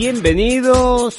Bienvenidos,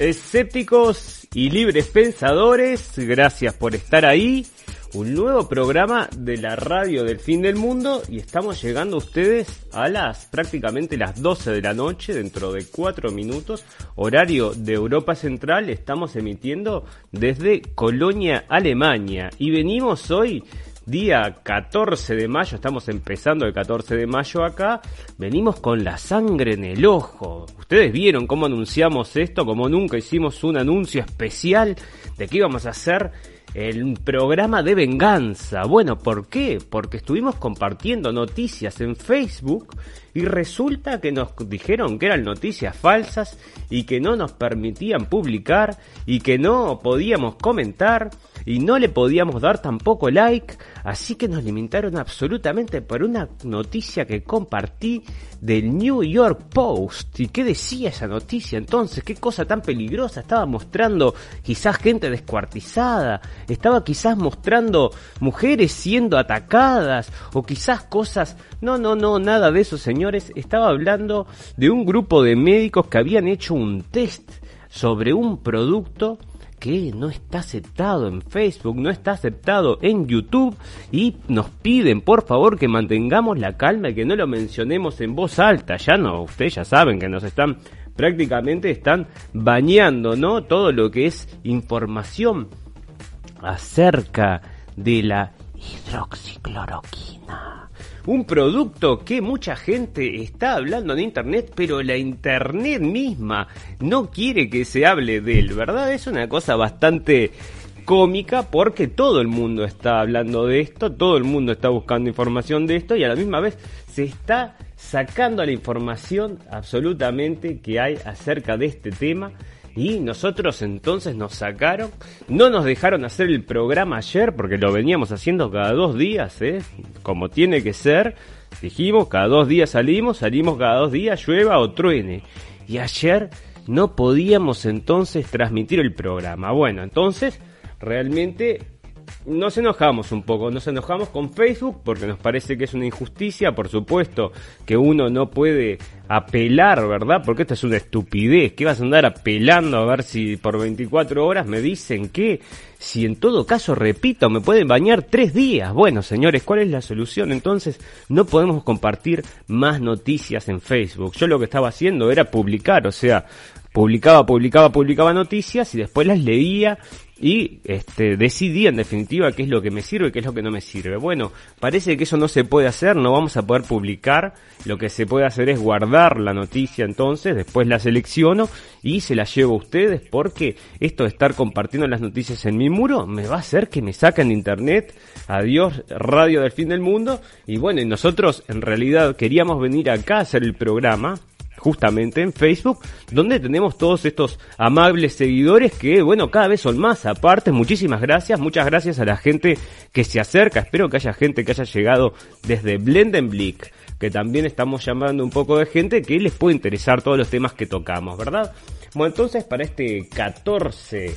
escépticos y libres pensadores, gracias por estar ahí. Un nuevo programa de la radio del fin del mundo. Y estamos llegando a ustedes a las prácticamente las 12 de la noche, dentro de 4 minutos, horario de Europa Central, estamos emitiendo desde Colonia, Alemania. Y venimos hoy día 14 de mayo, estamos empezando el 14 de mayo acá, venimos con la sangre en el ojo. Ustedes vieron cómo anunciamos esto, como nunca hicimos un anuncio especial de que íbamos a hacer el programa de venganza. Bueno, ¿por qué? Porque estuvimos compartiendo noticias en Facebook y resulta que nos dijeron que eran noticias falsas y que no nos permitían publicar y que no podíamos comentar y no le podíamos dar tampoco like, así que nos limitaron absolutamente por una noticia que compartí del New York Post. ¿Y qué decía esa noticia entonces? ¿Qué cosa tan peligrosa? Estaba mostrando quizás gente descuartizada, estaba quizás mostrando mujeres siendo atacadas o quizás cosas... No, no, no, nada de eso, señores. Estaba hablando de un grupo de médicos que habían hecho un test sobre un producto que no está aceptado en Facebook, no está aceptado en YouTube y nos piden por favor que mantengamos la calma y que no lo mencionemos en voz alta. Ya no, ustedes ya saben que nos están prácticamente están bañando, ¿no? Todo lo que es información acerca de la hidroxicloroquina. Un producto que mucha gente está hablando en internet, pero la internet misma no quiere que se hable de él, ¿verdad? Es una cosa bastante cómica porque todo el mundo está hablando de esto, todo el mundo está buscando información de esto y a la misma vez se está sacando la información absolutamente que hay acerca de este tema y nosotros entonces nos sacaron, no nos dejaron hacer el programa ayer porque lo veníamos haciendo cada dos días, ¿eh? como tiene que ser. Dijimos, cada dos días salimos, salimos cada dos días, llueva o truene. Y ayer no podíamos entonces transmitir el programa. Bueno, entonces realmente nos enojamos un poco, nos enojamos con Facebook porque nos parece que es una injusticia, por supuesto que uno no puede apelar, ¿verdad? Porque esta es una estupidez, que vas a andar apelando a ver si por 24 horas me dicen que, si en todo caso, repito, me pueden bañar tres días. Bueno, señores, ¿cuál es la solución? Entonces, no podemos compartir más noticias en Facebook. Yo lo que estaba haciendo era publicar, o sea, publicaba, publicaba, publicaba noticias y después las leía y este, decidí en definitiva qué es lo que me sirve y qué es lo que no me sirve. Bueno, parece que eso no se puede hacer, no vamos a poder publicar, lo que se puede hacer es guardar la noticia entonces, después la selecciono y se la llevo a ustedes porque esto de estar compartiendo las noticias en mi muro me va a hacer que me saquen de internet, adiós radio del fin del mundo. Y bueno, y nosotros en realidad queríamos venir acá a hacer el programa, justamente en Facebook, donde tenemos todos estos amables seguidores que, bueno, cada vez son más. Aparte, muchísimas gracias, muchas gracias a la gente que se acerca. Espero que haya gente que haya llegado desde Blendenblick, que también estamos llamando un poco de gente que les puede interesar todos los temas que tocamos, ¿verdad? Bueno, entonces para este 14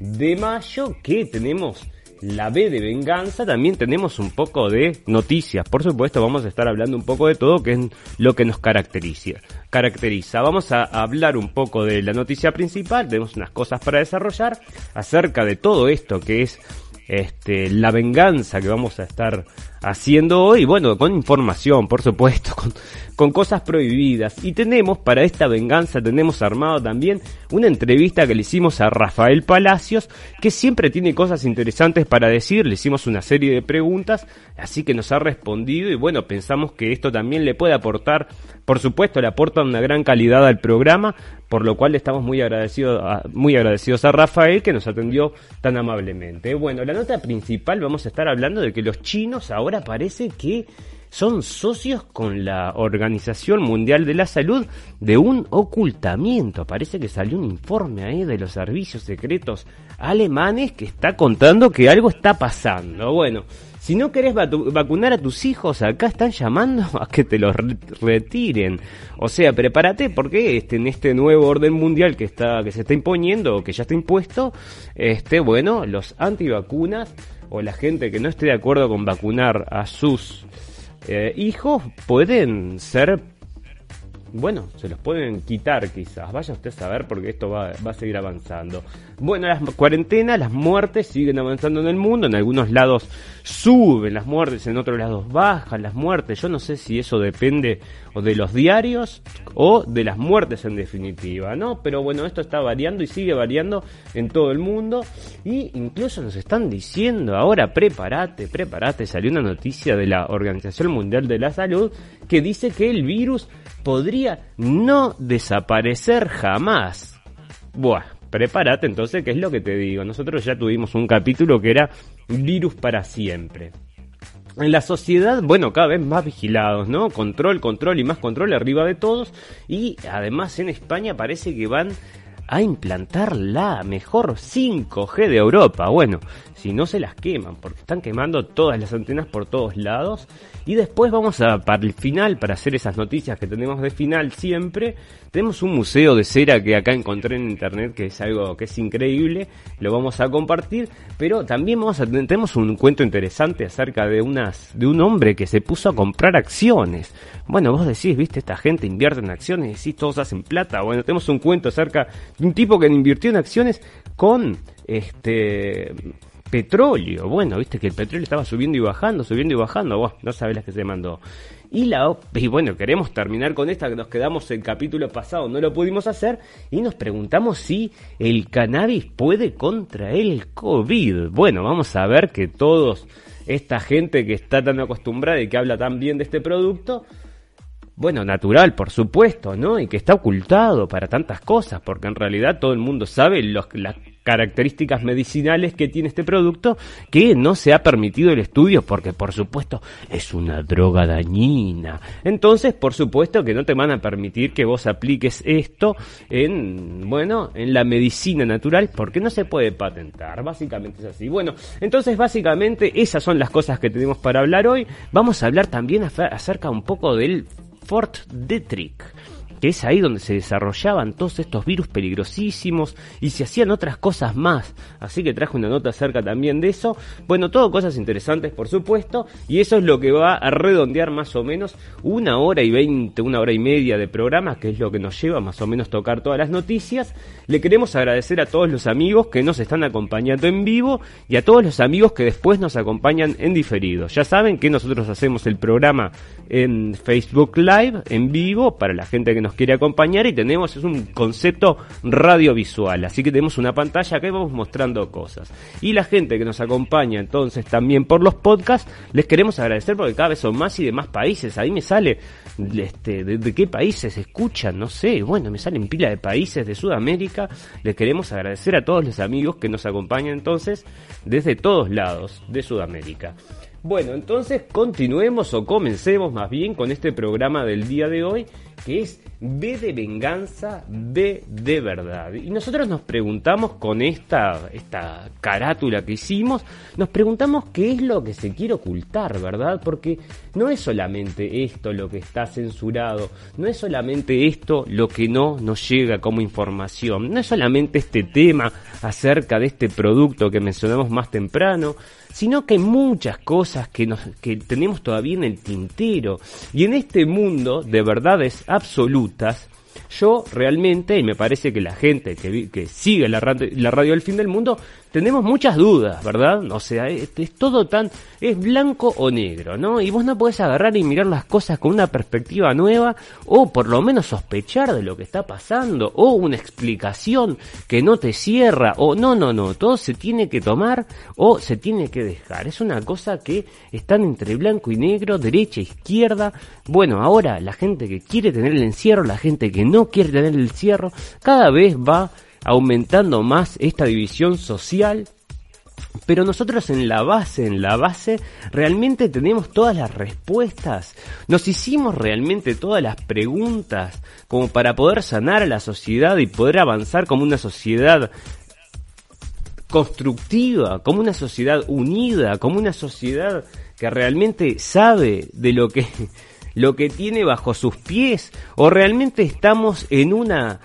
de mayo, ¿qué tenemos? La B de venganza, también tenemos un poco de noticias. Por supuesto, vamos a estar hablando un poco de todo, que es lo que nos caracteriza. caracteriza. Vamos a hablar un poco de la noticia principal, tenemos unas cosas para desarrollar acerca de todo esto que es este, la venganza que vamos a estar haciendo hoy, bueno, con información, por supuesto, con, con cosas prohibidas. Y tenemos, para esta venganza, tenemos armado también una entrevista que le hicimos a Rafael Palacios, que siempre tiene cosas interesantes para decir, le hicimos una serie de preguntas, así que nos ha respondido y bueno, pensamos que esto también le puede aportar, por supuesto, le aporta una gran calidad al programa, por lo cual estamos muy agradecidos a, muy agradecidos a Rafael que nos atendió tan amablemente. Bueno, la nota principal vamos a estar hablando de que los chinos ahora parece que son socios con la Organización Mundial de la Salud de un ocultamiento. Parece que salió un informe ahí de los servicios secretos alemanes que está contando que algo está pasando. Bueno, si no querés vacunar a tus hijos, acá están llamando a que te los retiren. O sea, prepárate porque este, en este nuevo orden mundial que está que se está imponiendo o que ya está impuesto, este bueno, los antivacunas o la gente que no esté de acuerdo con vacunar a sus eh, hijos pueden ser bueno, se los pueden quitar quizás. Vaya usted a saber porque esto va, va, a seguir avanzando. Bueno, las cuarentenas, las muertes siguen avanzando en el mundo. En algunos lados suben las muertes, en otros lados bajan las muertes. Yo no sé si eso depende o de los diarios o de las muertes en definitiva, ¿no? Pero bueno, esto está variando y sigue variando en todo el mundo. Y incluso nos están diciendo ahora, prepárate, prepárate. Salió una noticia de la Organización Mundial de la Salud que dice que el virus podría no desaparecer jamás. Buah, prepárate entonces, ¿qué es lo que te digo? Nosotros ya tuvimos un capítulo que era virus para siempre. En la sociedad, bueno, cada vez más vigilados, ¿no? Control, control y más control arriba de todos. Y además en España parece que van a implantar la mejor 5G de Europa. Bueno, si no se las queman, porque están quemando todas las antenas por todos lados. Y después vamos a, para el final, para hacer esas noticias que tenemos de final siempre, tenemos un museo de cera que acá encontré en internet, que es algo que es increíble, lo vamos a compartir, pero también vamos a, tenemos un cuento interesante acerca de unas, de un hombre que se puso a comprar acciones. Bueno, vos decís, viste, esta gente invierte en acciones, y decís, todos hacen plata. Bueno, tenemos un cuento acerca de un tipo que invirtió en acciones con, este, petróleo. Bueno, viste que el petróleo estaba subiendo y bajando, subiendo y bajando. no sabes las que se mandó. Y, la, y bueno, queremos terminar con esta que nos quedamos el capítulo pasado, no lo pudimos hacer. Y nos preguntamos si el cannabis puede contra el COVID. Bueno, vamos a ver que todos, esta gente que está tan acostumbrada y que habla tan bien de este producto, bueno, natural, por supuesto, ¿no? Y que está ocultado para tantas cosas, porque en realidad todo el mundo sabe los, características medicinales que tiene este producto que no se ha permitido el estudio porque por supuesto es una droga dañina. Entonces, por supuesto que no te van a permitir que vos apliques esto en, bueno, en la medicina natural porque no se puede patentar. Básicamente es así. Bueno, entonces básicamente esas son las cosas que tenemos para hablar hoy. Vamos a hablar también acerca un poco del Fort Detrick que es ahí donde se desarrollaban todos estos virus peligrosísimos y se hacían otras cosas más. Así que traje una nota acerca también de eso. Bueno, todo cosas interesantes, por supuesto, y eso es lo que va a redondear más o menos una hora y veinte, una hora y media de programa, que es lo que nos lleva más o menos tocar todas las noticias. Le queremos agradecer a todos los amigos que nos están acompañando en vivo y a todos los amigos que después nos acompañan en diferido. Ya saben que nosotros hacemos el programa en Facebook Live, en vivo, para la gente que nos quiere acompañar y tenemos, es un concepto radiovisual, así que tenemos una pantalla que vamos mostrando cosas. Y la gente que nos acompaña entonces también por los podcasts, les queremos agradecer porque cada vez son más y de más países, ahí me sale este, de, qué países escuchan, no sé, bueno, me salen pila de países de Sudamérica, les queremos agradecer a todos los amigos que nos acompañan entonces desde todos lados de Sudamérica. Bueno, entonces continuemos o comencemos más bien con este programa del día de hoy, que es B de venganza, B de verdad. Y nosotros nos preguntamos con esta, esta carátula que hicimos, nos preguntamos qué es lo que se quiere ocultar, ¿verdad? Porque no es solamente esto lo que está censurado, no es solamente esto lo que no nos llega como información, no es solamente este tema acerca de este producto que mencionamos más temprano, sino que muchas cosas que, nos, que tenemos todavía en el tintero. Y en este mundo de verdades absolutas, yo realmente, y me parece que la gente que, que sigue la la radio del fin del mundo, tenemos muchas dudas, ¿verdad? O sea, es, es, todo tan, es blanco o negro, ¿no? Y vos no podés agarrar y mirar las cosas con una perspectiva nueva, o por lo menos sospechar de lo que está pasando, o una explicación que no te cierra, o no, no, no, todo se tiene que tomar o se tiene que dejar. Es una cosa que están entre blanco y negro, derecha, izquierda. Bueno, ahora la gente que quiere tener el encierro, la gente que no quiere tener el encierro, cada vez va aumentando más esta división social pero nosotros en la base, en la base, realmente tenemos todas las respuestas. Nos hicimos realmente todas las preguntas como para poder sanar a la sociedad y poder avanzar como una sociedad constructiva, como una sociedad unida, como una sociedad que realmente sabe de lo que lo que tiene bajo sus pies o realmente estamos en una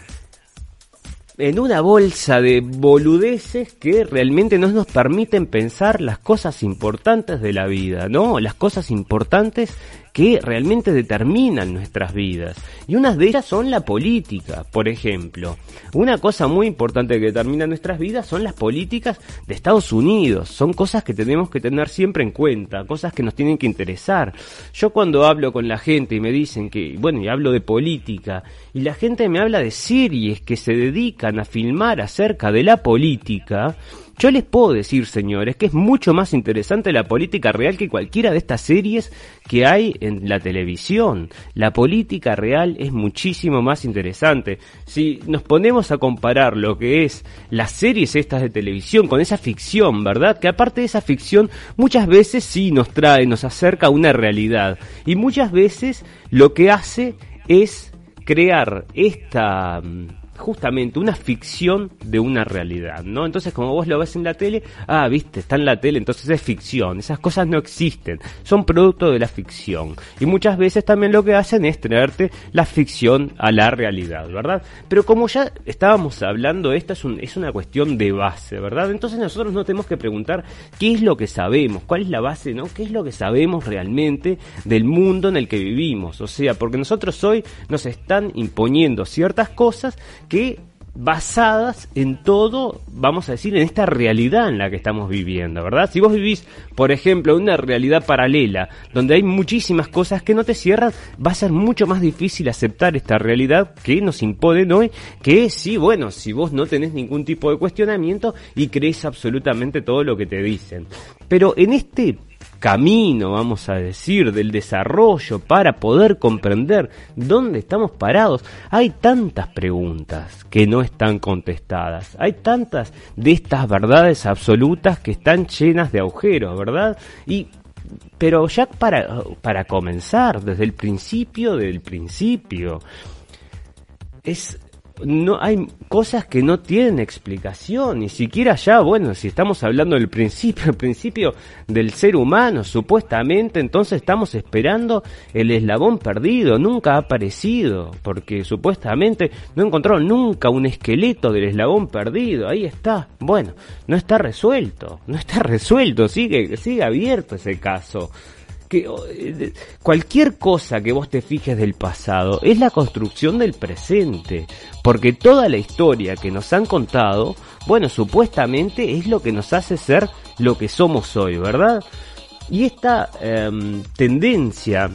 en una bolsa de boludeces que realmente no nos permiten pensar las cosas importantes de la vida, ¿no? Las cosas importantes que realmente determinan nuestras vidas. Y unas de ellas son la política, por ejemplo. Una cosa muy importante que determina nuestras vidas son las políticas de Estados Unidos. Son cosas que tenemos que tener siempre en cuenta, cosas que nos tienen que interesar. Yo cuando hablo con la gente y me dicen que, bueno, y hablo de política, y la gente me habla de series que se dedican a filmar acerca de la política, yo les puedo decir, señores, que es mucho más interesante la política real que cualquiera de estas series que hay en la televisión. La política real es muchísimo más interesante. Si nos ponemos a comparar lo que es las series estas de televisión con esa ficción, ¿verdad? Que aparte de esa ficción muchas veces sí nos trae, nos acerca a una realidad. Y muchas veces lo que hace es crear esta mm, justamente una ficción de una realidad, ¿no? Entonces, como vos lo ves en la tele, ah, viste, está en la tele, entonces es ficción. Esas cosas no existen, son producto de la ficción. Y muchas veces también lo que hacen es traerte la ficción a la realidad, ¿verdad? Pero como ya estábamos hablando, esta es, un, es una cuestión de base, ¿verdad? Entonces nosotros no tenemos que preguntar qué es lo que sabemos, cuál es la base, ¿no? ¿Qué es lo que sabemos realmente del mundo en el que vivimos? O sea, porque nosotros hoy nos están imponiendo ciertas cosas que basadas en todo, vamos a decir, en esta realidad en la que estamos viviendo, ¿verdad? Si vos vivís, por ejemplo, una realidad paralela, donde hay muchísimas cosas que no te cierran, va a ser mucho más difícil aceptar esta realidad que nos imponen hoy, que sí, bueno, si vos no tenés ningún tipo de cuestionamiento y crees absolutamente todo lo que te dicen. Pero en este camino, vamos a decir, del desarrollo para poder comprender dónde estamos parados, hay tantas preguntas que no están contestadas. Hay tantas de estas verdades absolutas que están llenas de agujeros, ¿verdad? Y pero ya para, para comenzar, desde el principio del principio, es no hay cosas que no tienen explicación, ni siquiera ya, bueno, si estamos hablando del principio, el principio del ser humano, supuestamente, entonces estamos esperando el eslabón perdido, nunca ha aparecido, porque supuestamente no encontraron nunca un esqueleto del eslabón perdido, ahí está, bueno, no está resuelto, no está resuelto, sigue, sigue abierto ese caso que eh, cualquier cosa que vos te fijes del pasado es la construcción del presente, porque toda la historia que nos han contado, bueno, supuestamente es lo que nos hace ser lo que somos hoy, ¿verdad? Y esta em, tendencia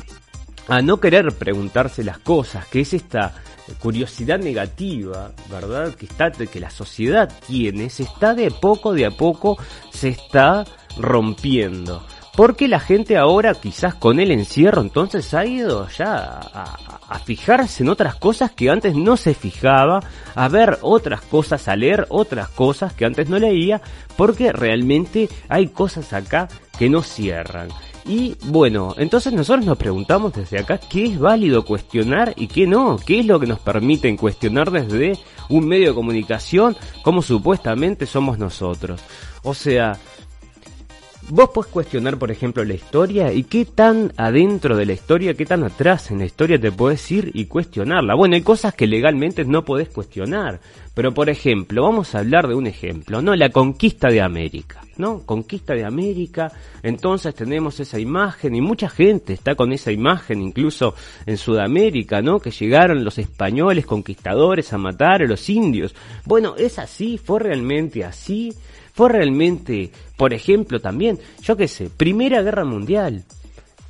a no querer preguntarse las cosas, que es esta curiosidad negativa, ¿verdad? Que está que la sociedad tiene, se está de poco de a poco se está rompiendo. Porque la gente ahora, quizás con el encierro, entonces ha ido ya a, fijarse en otras cosas que antes no se fijaba, a ver otras cosas, a leer otras cosas que antes no leía, porque realmente hay cosas acá que no cierran. Y bueno, entonces nosotros nos preguntamos desde acá qué es válido cuestionar y qué no, qué es lo que nos permiten cuestionar desde un medio de comunicación como supuestamente somos nosotros. O sea, Vos podés cuestionar, por ejemplo, la historia y qué tan adentro de la historia, qué tan atrás en la historia te podés ir y cuestionarla. Bueno, hay cosas que legalmente no podés cuestionar. Pero, por ejemplo, vamos a hablar de un ejemplo, ¿no? La conquista de América, ¿no? Conquista de América. Entonces tenemos esa imagen y mucha gente está con esa imagen, incluso en Sudamérica, ¿no? Que llegaron los españoles conquistadores a matar a los indios. Bueno, es así, fue realmente así. Fue realmente, por ejemplo, también, yo qué sé, Primera Guerra Mundial.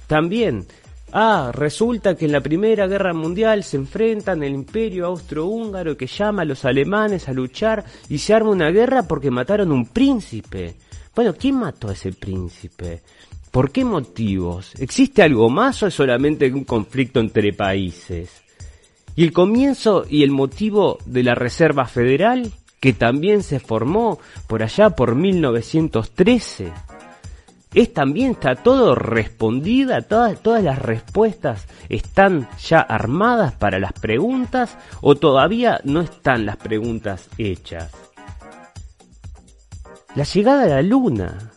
También, ah, resulta que en la Primera Guerra Mundial se enfrentan el imperio austrohúngaro que llama a los alemanes a luchar y se arma una guerra porque mataron un príncipe. Bueno, ¿quién mató a ese príncipe? ¿Por qué motivos? ¿Existe algo más o es solamente un conflicto entre países? ¿Y el comienzo y el motivo de la Reserva Federal? Que también se formó por allá por 1913. Es también, está todo respondida, todas, todas las respuestas están ya armadas para las preguntas o todavía no están las preguntas hechas. La llegada a la luna,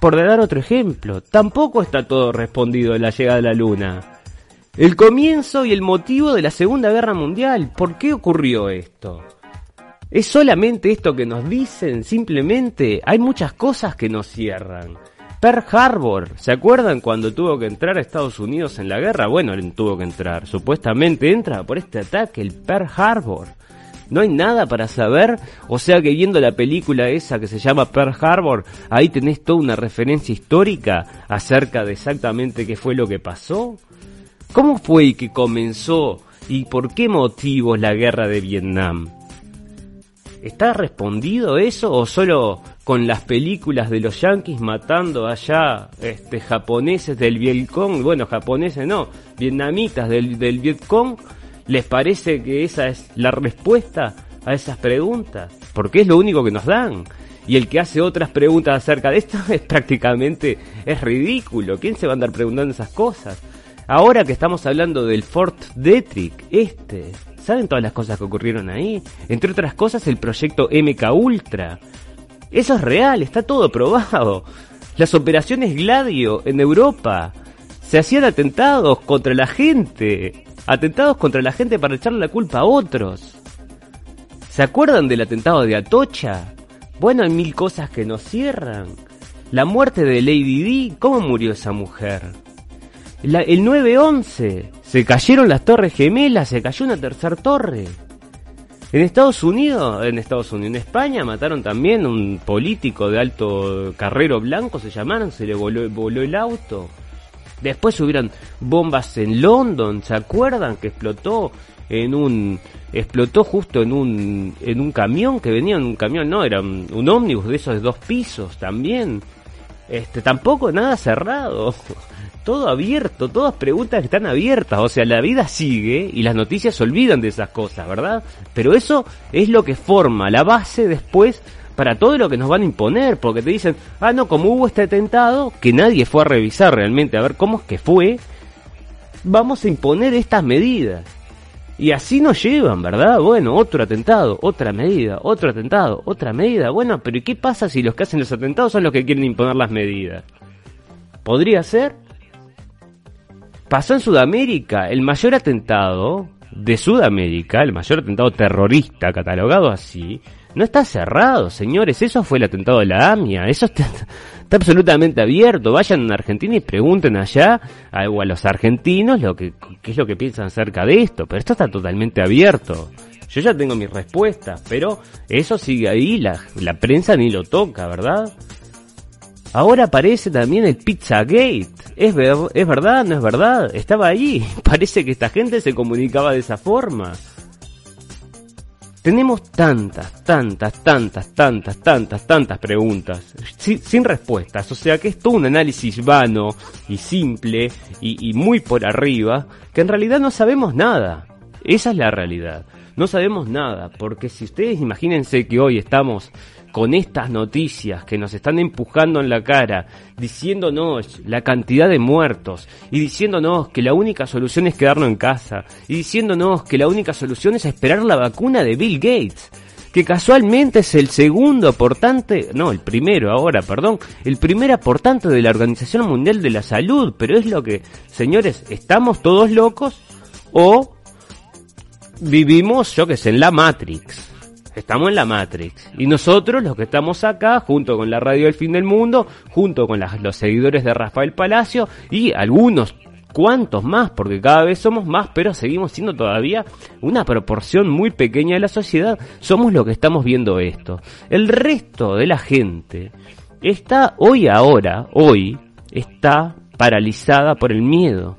por dar otro ejemplo, tampoco está todo respondido en la llegada a la luna. El comienzo y el motivo de la Segunda Guerra Mundial, ¿por qué ocurrió esto? ¿Es solamente esto que nos dicen? Simplemente hay muchas cosas que nos cierran. Pearl Harbor, ¿se acuerdan cuando tuvo que entrar a Estados Unidos en la guerra? Bueno, él tuvo que entrar. Supuestamente entra por este ataque, el Pearl Harbor. No hay nada para saber, o sea que viendo la película esa que se llama Pearl Harbor, ahí tenés toda una referencia histórica acerca de exactamente qué fue lo que pasó. ¿Cómo fue que comenzó y por qué motivos la guerra de Vietnam? ¿Está respondido eso o solo con las películas de los yanquis matando allá este, japoneses del Vietcong? Bueno, japoneses no, vietnamitas del, del Vietcong. ¿Les parece que esa es la respuesta a esas preguntas? Porque es lo único que nos dan. Y el que hace otras preguntas acerca de esto es prácticamente es ridículo. ¿Quién se va a andar preguntando esas cosas? Ahora que estamos hablando del Fort Detrick, este, ¿Saben todas las cosas que ocurrieron ahí? Entre otras cosas, el proyecto MK Ultra. Eso es real, está todo probado. Las operaciones Gladio en Europa. Se hacían atentados contra la gente. Atentados contra la gente para echarle la culpa a otros. ¿Se acuerdan del atentado de Atocha? Bueno, hay mil cosas que nos cierran. La muerte de Lady D, ¿cómo murió esa mujer? el 9-11, se cayeron las torres gemelas, se cayó una tercera torre. En Estados Unidos, en Estados Unidos, en España mataron también un político de alto carrero blanco, se llamaron, se le voló, voló el auto. Después hubieron bombas en London, ¿se acuerdan que explotó en un explotó justo en un en un camión que venía en un camión, no, era un, un ómnibus de esos de dos pisos también. Este, tampoco nada cerrado todo abierto, todas preguntas que están abiertas, o sea, la vida sigue y las noticias se olvidan de esas cosas, ¿verdad? Pero eso es lo que forma la base después para todo lo que nos van a imponer, porque te dicen, ah, no, como hubo este atentado, que nadie fue a revisar realmente a ver cómo es que fue, vamos a imponer estas medidas. Y así nos llevan, ¿verdad? Bueno, otro atentado, otra medida, otro atentado, otra medida. Bueno, pero ¿y qué pasa si los que hacen los atentados son los que quieren imponer las medidas? ¿Podría ser? Pasó en Sudamérica. El mayor atentado de Sudamérica, el mayor atentado terrorista catalogado así, no está cerrado, señores. Eso fue el atentado de la AMIA. Eso está, absolutamente abierto. Vayan a Argentina y pregunten allá a, a los argentinos lo que, qué es lo que piensan acerca de esto. Pero esto está totalmente abierto. Yo ya tengo mis respuestas, pero eso sigue ahí. La, la prensa ni lo toca, ¿verdad? Ahora aparece también el Pizzagate. ¿Es, ¿Es verdad? ¿No es verdad? Estaba ahí. Parece que esta gente se comunicaba de esa forma. Tenemos tantas, tantas, tantas, tantas, tantas, tantas preguntas sin, respuestas. O sea que es todo un análisis vano y simple y, y muy por arriba que en realidad no sabemos nada. Esa es la realidad. No sabemos nada porque si ustedes imagínense que hoy estamos con estas noticias que nos están empujando en la cara, diciéndonos la cantidad de muertos y diciéndonos que la única solución es quedarnos en casa y diciéndonos que la única solución es esperar la vacuna de Bill Gates que casualmente es el segundo aportante, no, el primero ahora, perdón, el primer aportante de la Organización Mundial de la Salud, pero es lo que, señores, ¿estamos todos locos o vivimos, yo que sé, en la Matrix? Estamos en la Matrix. Y nosotros, los que estamos acá, junto con la Radio del Fin del Mundo, junto con los seguidores de Rafael Palacio y algunos cuántos más, porque cada vez somos más, pero seguimos siendo todavía una proporción muy pequeña de la sociedad, somos lo que estamos viendo esto. El resto de la gente está hoy ahora, hoy, está paralizada por el miedo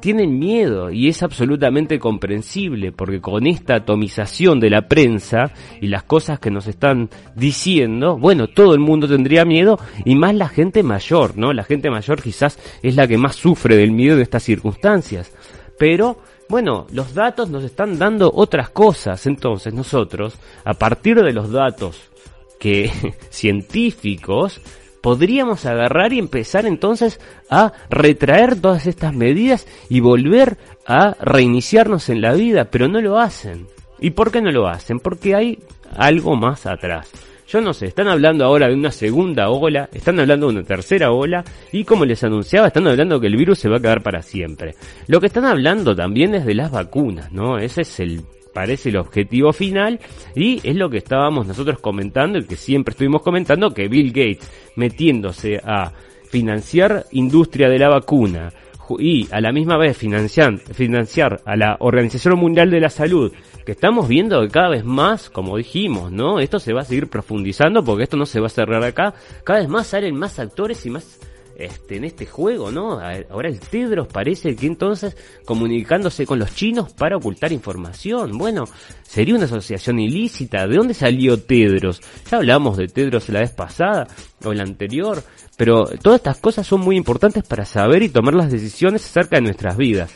tienen miedo y es absolutamente comprensible porque con esta atomización de la prensa y las cosas que nos están diciendo, bueno, todo el mundo tendría miedo y más la gente mayor, ¿no? La gente mayor quizás es la que más sufre del miedo de estas circunstancias. Pero, bueno, los datos nos están dando otras cosas, entonces nosotros, a partir de los datos que científicos podríamos agarrar y empezar entonces a retraer todas estas medidas y volver a reiniciarnos en la vida, pero no lo hacen. ¿Y por qué no lo hacen? Porque hay algo más atrás. Yo no sé, están hablando ahora de una segunda ola, están hablando de una tercera ola y como les anunciaba, están hablando que el virus se va a quedar para siempre. Lo que están hablando también es de las vacunas, ¿no? Ese es el parece el objetivo final y es lo que estábamos nosotros comentando y que siempre estuvimos comentando que Bill Gates metiéndose a financiar industria de la vacuna y a la misma vez financiar, financiar a la Organización Mundial de la Salud que estamos viendo que cada vez más, como dijimos, ¿no? Esto se va a seguir profundizando porque esto no se va a cerrar acá. Cada vez más salen más actores y más este, en este juego, ¿no? Ahora el Tedros parece que entonces comunicándose con los chinos para ocultar información. Bueno, sería una asociación ilícita. ¿De dónde salió Tedros? Ya hablamos de Tedros la vez pasada o la anterior, pero todas estas cosas son muy importantes para saber y tomar las decisiones acerca de nuestras vidas.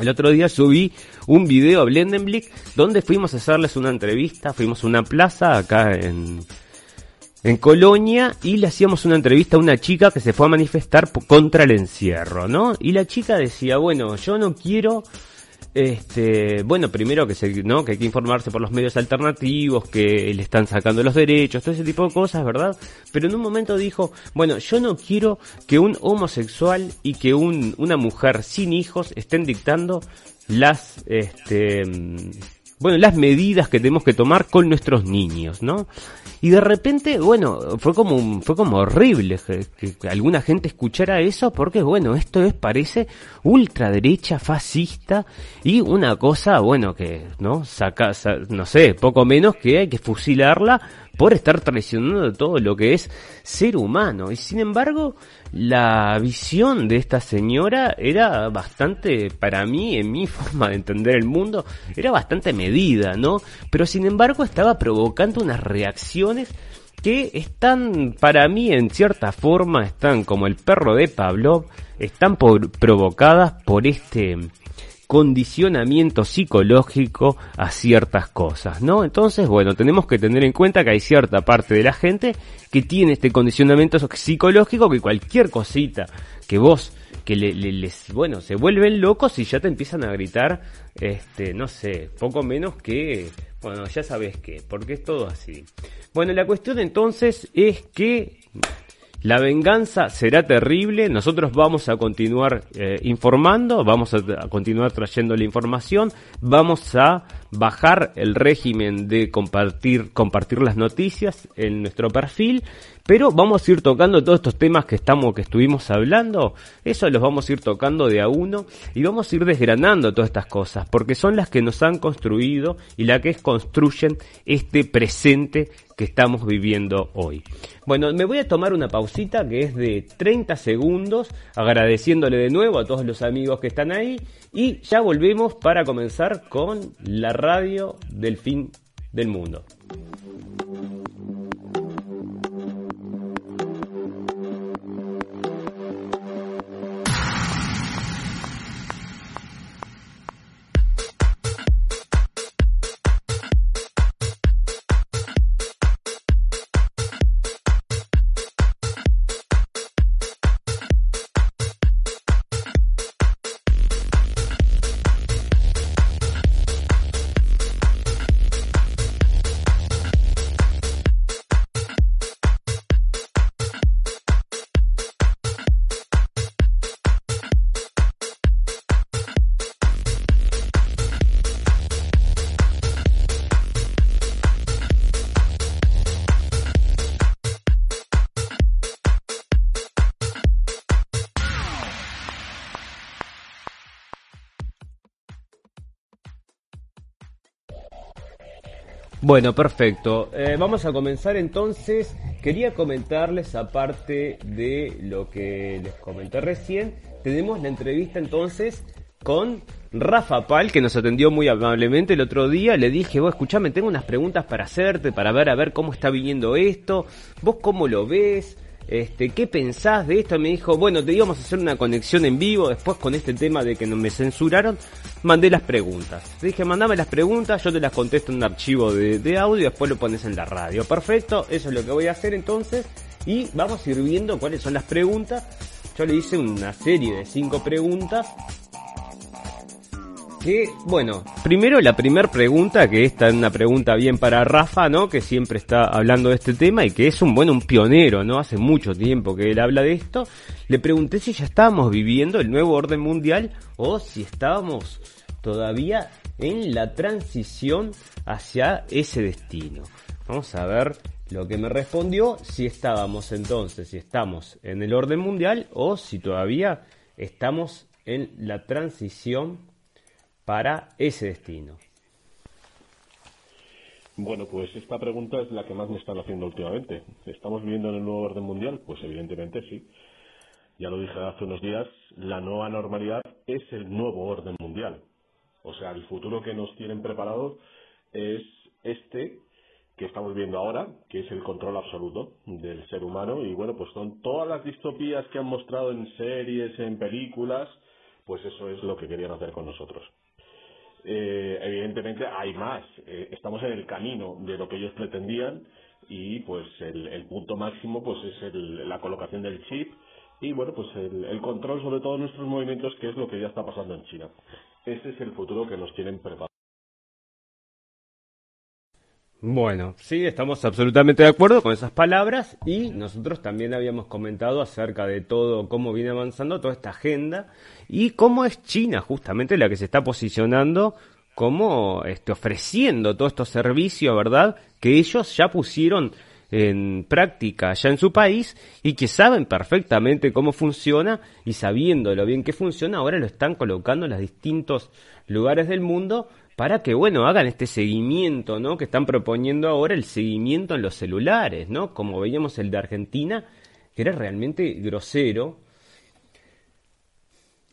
El otro día subí un video a Blendenblick donde fuimos a hacerles una entrevista, fuimos a una plaza acá en, en Colonia y le hacíamos una entrevista a una chica que se fue a manifestar contra el encierro, ¿no? Y la chica decía, bueno, yo no quiero, este, bueno, primero que se, ¿no? Que hay que informarse por los medios alternativos, que le están sacando los derechos, todo ese tipo de cosas, ¿verdad? Pero en un momento dijo, bueno, yo no quiero que un homosexual y que un, una mujer sin hijos estén dictando las, este, bueno, las medidas que tenemos que tomar con nuestros niños, ¿no? Y de repente, bueno, fue como, fue como horrible que, alguna gente escuchara eso porque, bueno, esto es, parece ultraderecha, fascista y una cosa, bueno, que, ¿no? Saca, no sé, poco menos que hay que fusilarla por estar traicionando todo lo que es ser humano. Y sin embargo, la visión de esta señora era bastante, para mí, en mi forma de entender el mundo, era bastante medida, ¿no? Pero sin embargo estaba provocando unas reacciones que están, para mí, en cierta forma, están como el perro de Pavlov, están provocadas por este condicionamiento psicológico a ciertas cosas, ¿no? Entonces, bueno, tenemos que tener en cuenta que hay cierta parte de la gente que tiene este condicionamiento psicológico que cualquier cosita que vos que le, les, bueno, se vuelven locos y ya te empiezan a gritar, este, no sé, poco menos que, bueno, ya sabes qué, porque es todo así. Bueno, la cuestión entonces es que la venganza será terrible, nosotros vamos a continuar eh, informando, vamos a, a, continuar trayendo la información, vamos a bajar el régimen de compartir, compartir las noticias en nuestro perfil pero vamos a ir tocando todos estos temas que estamos, que estuvimos hablando, eso los vamos a ir tocando de a uno y vamos a ir desgranando todas estas cosas, porque son las que nos han construido y las que construyen este presente que estamos viviendo hoy. Bueno, me voy a tomar una pausita que es de 30 segundos, agradeciéndole de nuevo a todos los amigos que están ahí y ya volvemos para comenzar con la radio del fin del mundo. Bueno, perfecto. Eh, vamos a comenzar entonces. Quería comentarles, aparte de lo que les comenté recién, tenemos la entrevista entonces con Rafa Pal, que nos atendió muy amablemente el otro día. Le dije, vos escuchame, tengo unas preguntas para hacerte, para ver a ver cómo está viviendo esto, vos cómo lo ves, este, ¿qué pensás de esto? Me dijo, bueno, te íbamos a hacer una conexión en vivo, después con este tema de que me censuraron, mandé las preguntas. Le dije, mandame las preguntas, yo te las contesto en un archivo de, de audio, después lo pones en la radio. Perfecto, eso es lo que voy a hacer entonces. Y vamos a ir viendo cuáles son las preguntas. Yo le hice una serie de cinco preguntas bueno, primero la primera pregunta, que esta es una pregunta bien para Rafa, ¿no? Que siempre está hablando de este tema y que es un, bueno, un pionero, ¿no? Hace mucho tiempo que él habla de esto. Le pregunté si ya estábamos viviendo el nuevo orden mundial o si estábamos todavía en la transición hacia ese destino. Vamos a ver lo que me respondió, si estábamos entonces, si estamos en el orden mundial o si todavía estamos en la transición para ese destino? Bueno, pues esta pregunta es la que más me están haciendo últimamente. ¿Estamos viviendo en el nuevo orden mundial? Pues evidentemente sí. Ya lo dije hace unos días, la nueva normalidad es el nuevo orden mundial. O sea, el futuro que nos tienen preparado es este que estamos viendo ahora, que es el control absoluto del ser humano. Y bueno, pues con todas las distopías que han mostrado en series, en películas, pues eso es lo que querían hacer con nosotros eh, evidentemente hay más. Eh, estamos en el camino de lo que ellos pretendían y pues el, punto máximo pues es la colocación del chip y bueno pues el, el, control sobre todos nuestros movimientos que es lo que ya está pasando en China. Ese es el futuro que nos tienen preparado. Bueno, sí, estamos absolutamente de acuerdo con esas palabras y nosotros también habíamos comentado acerca de todo, cómo viene avanzando toda esta agenda y cómo es China justamente la que se está posicionando como este, ofreciendo todos estos servicios, ¿verdad? Que ellos ya pusieron en práctica allá en su país y que saben perfectamente cómo funciona y sabiendo lo bien que funciona, ahora lo están colocando en los distintos lugares del mundo para que, bueno, hagan este seguimiento, ¿no? Que están proponiendo ahora el seguimiento en los celulares, ¿no? Como veíamos el de Argentina, que era realmente grosero.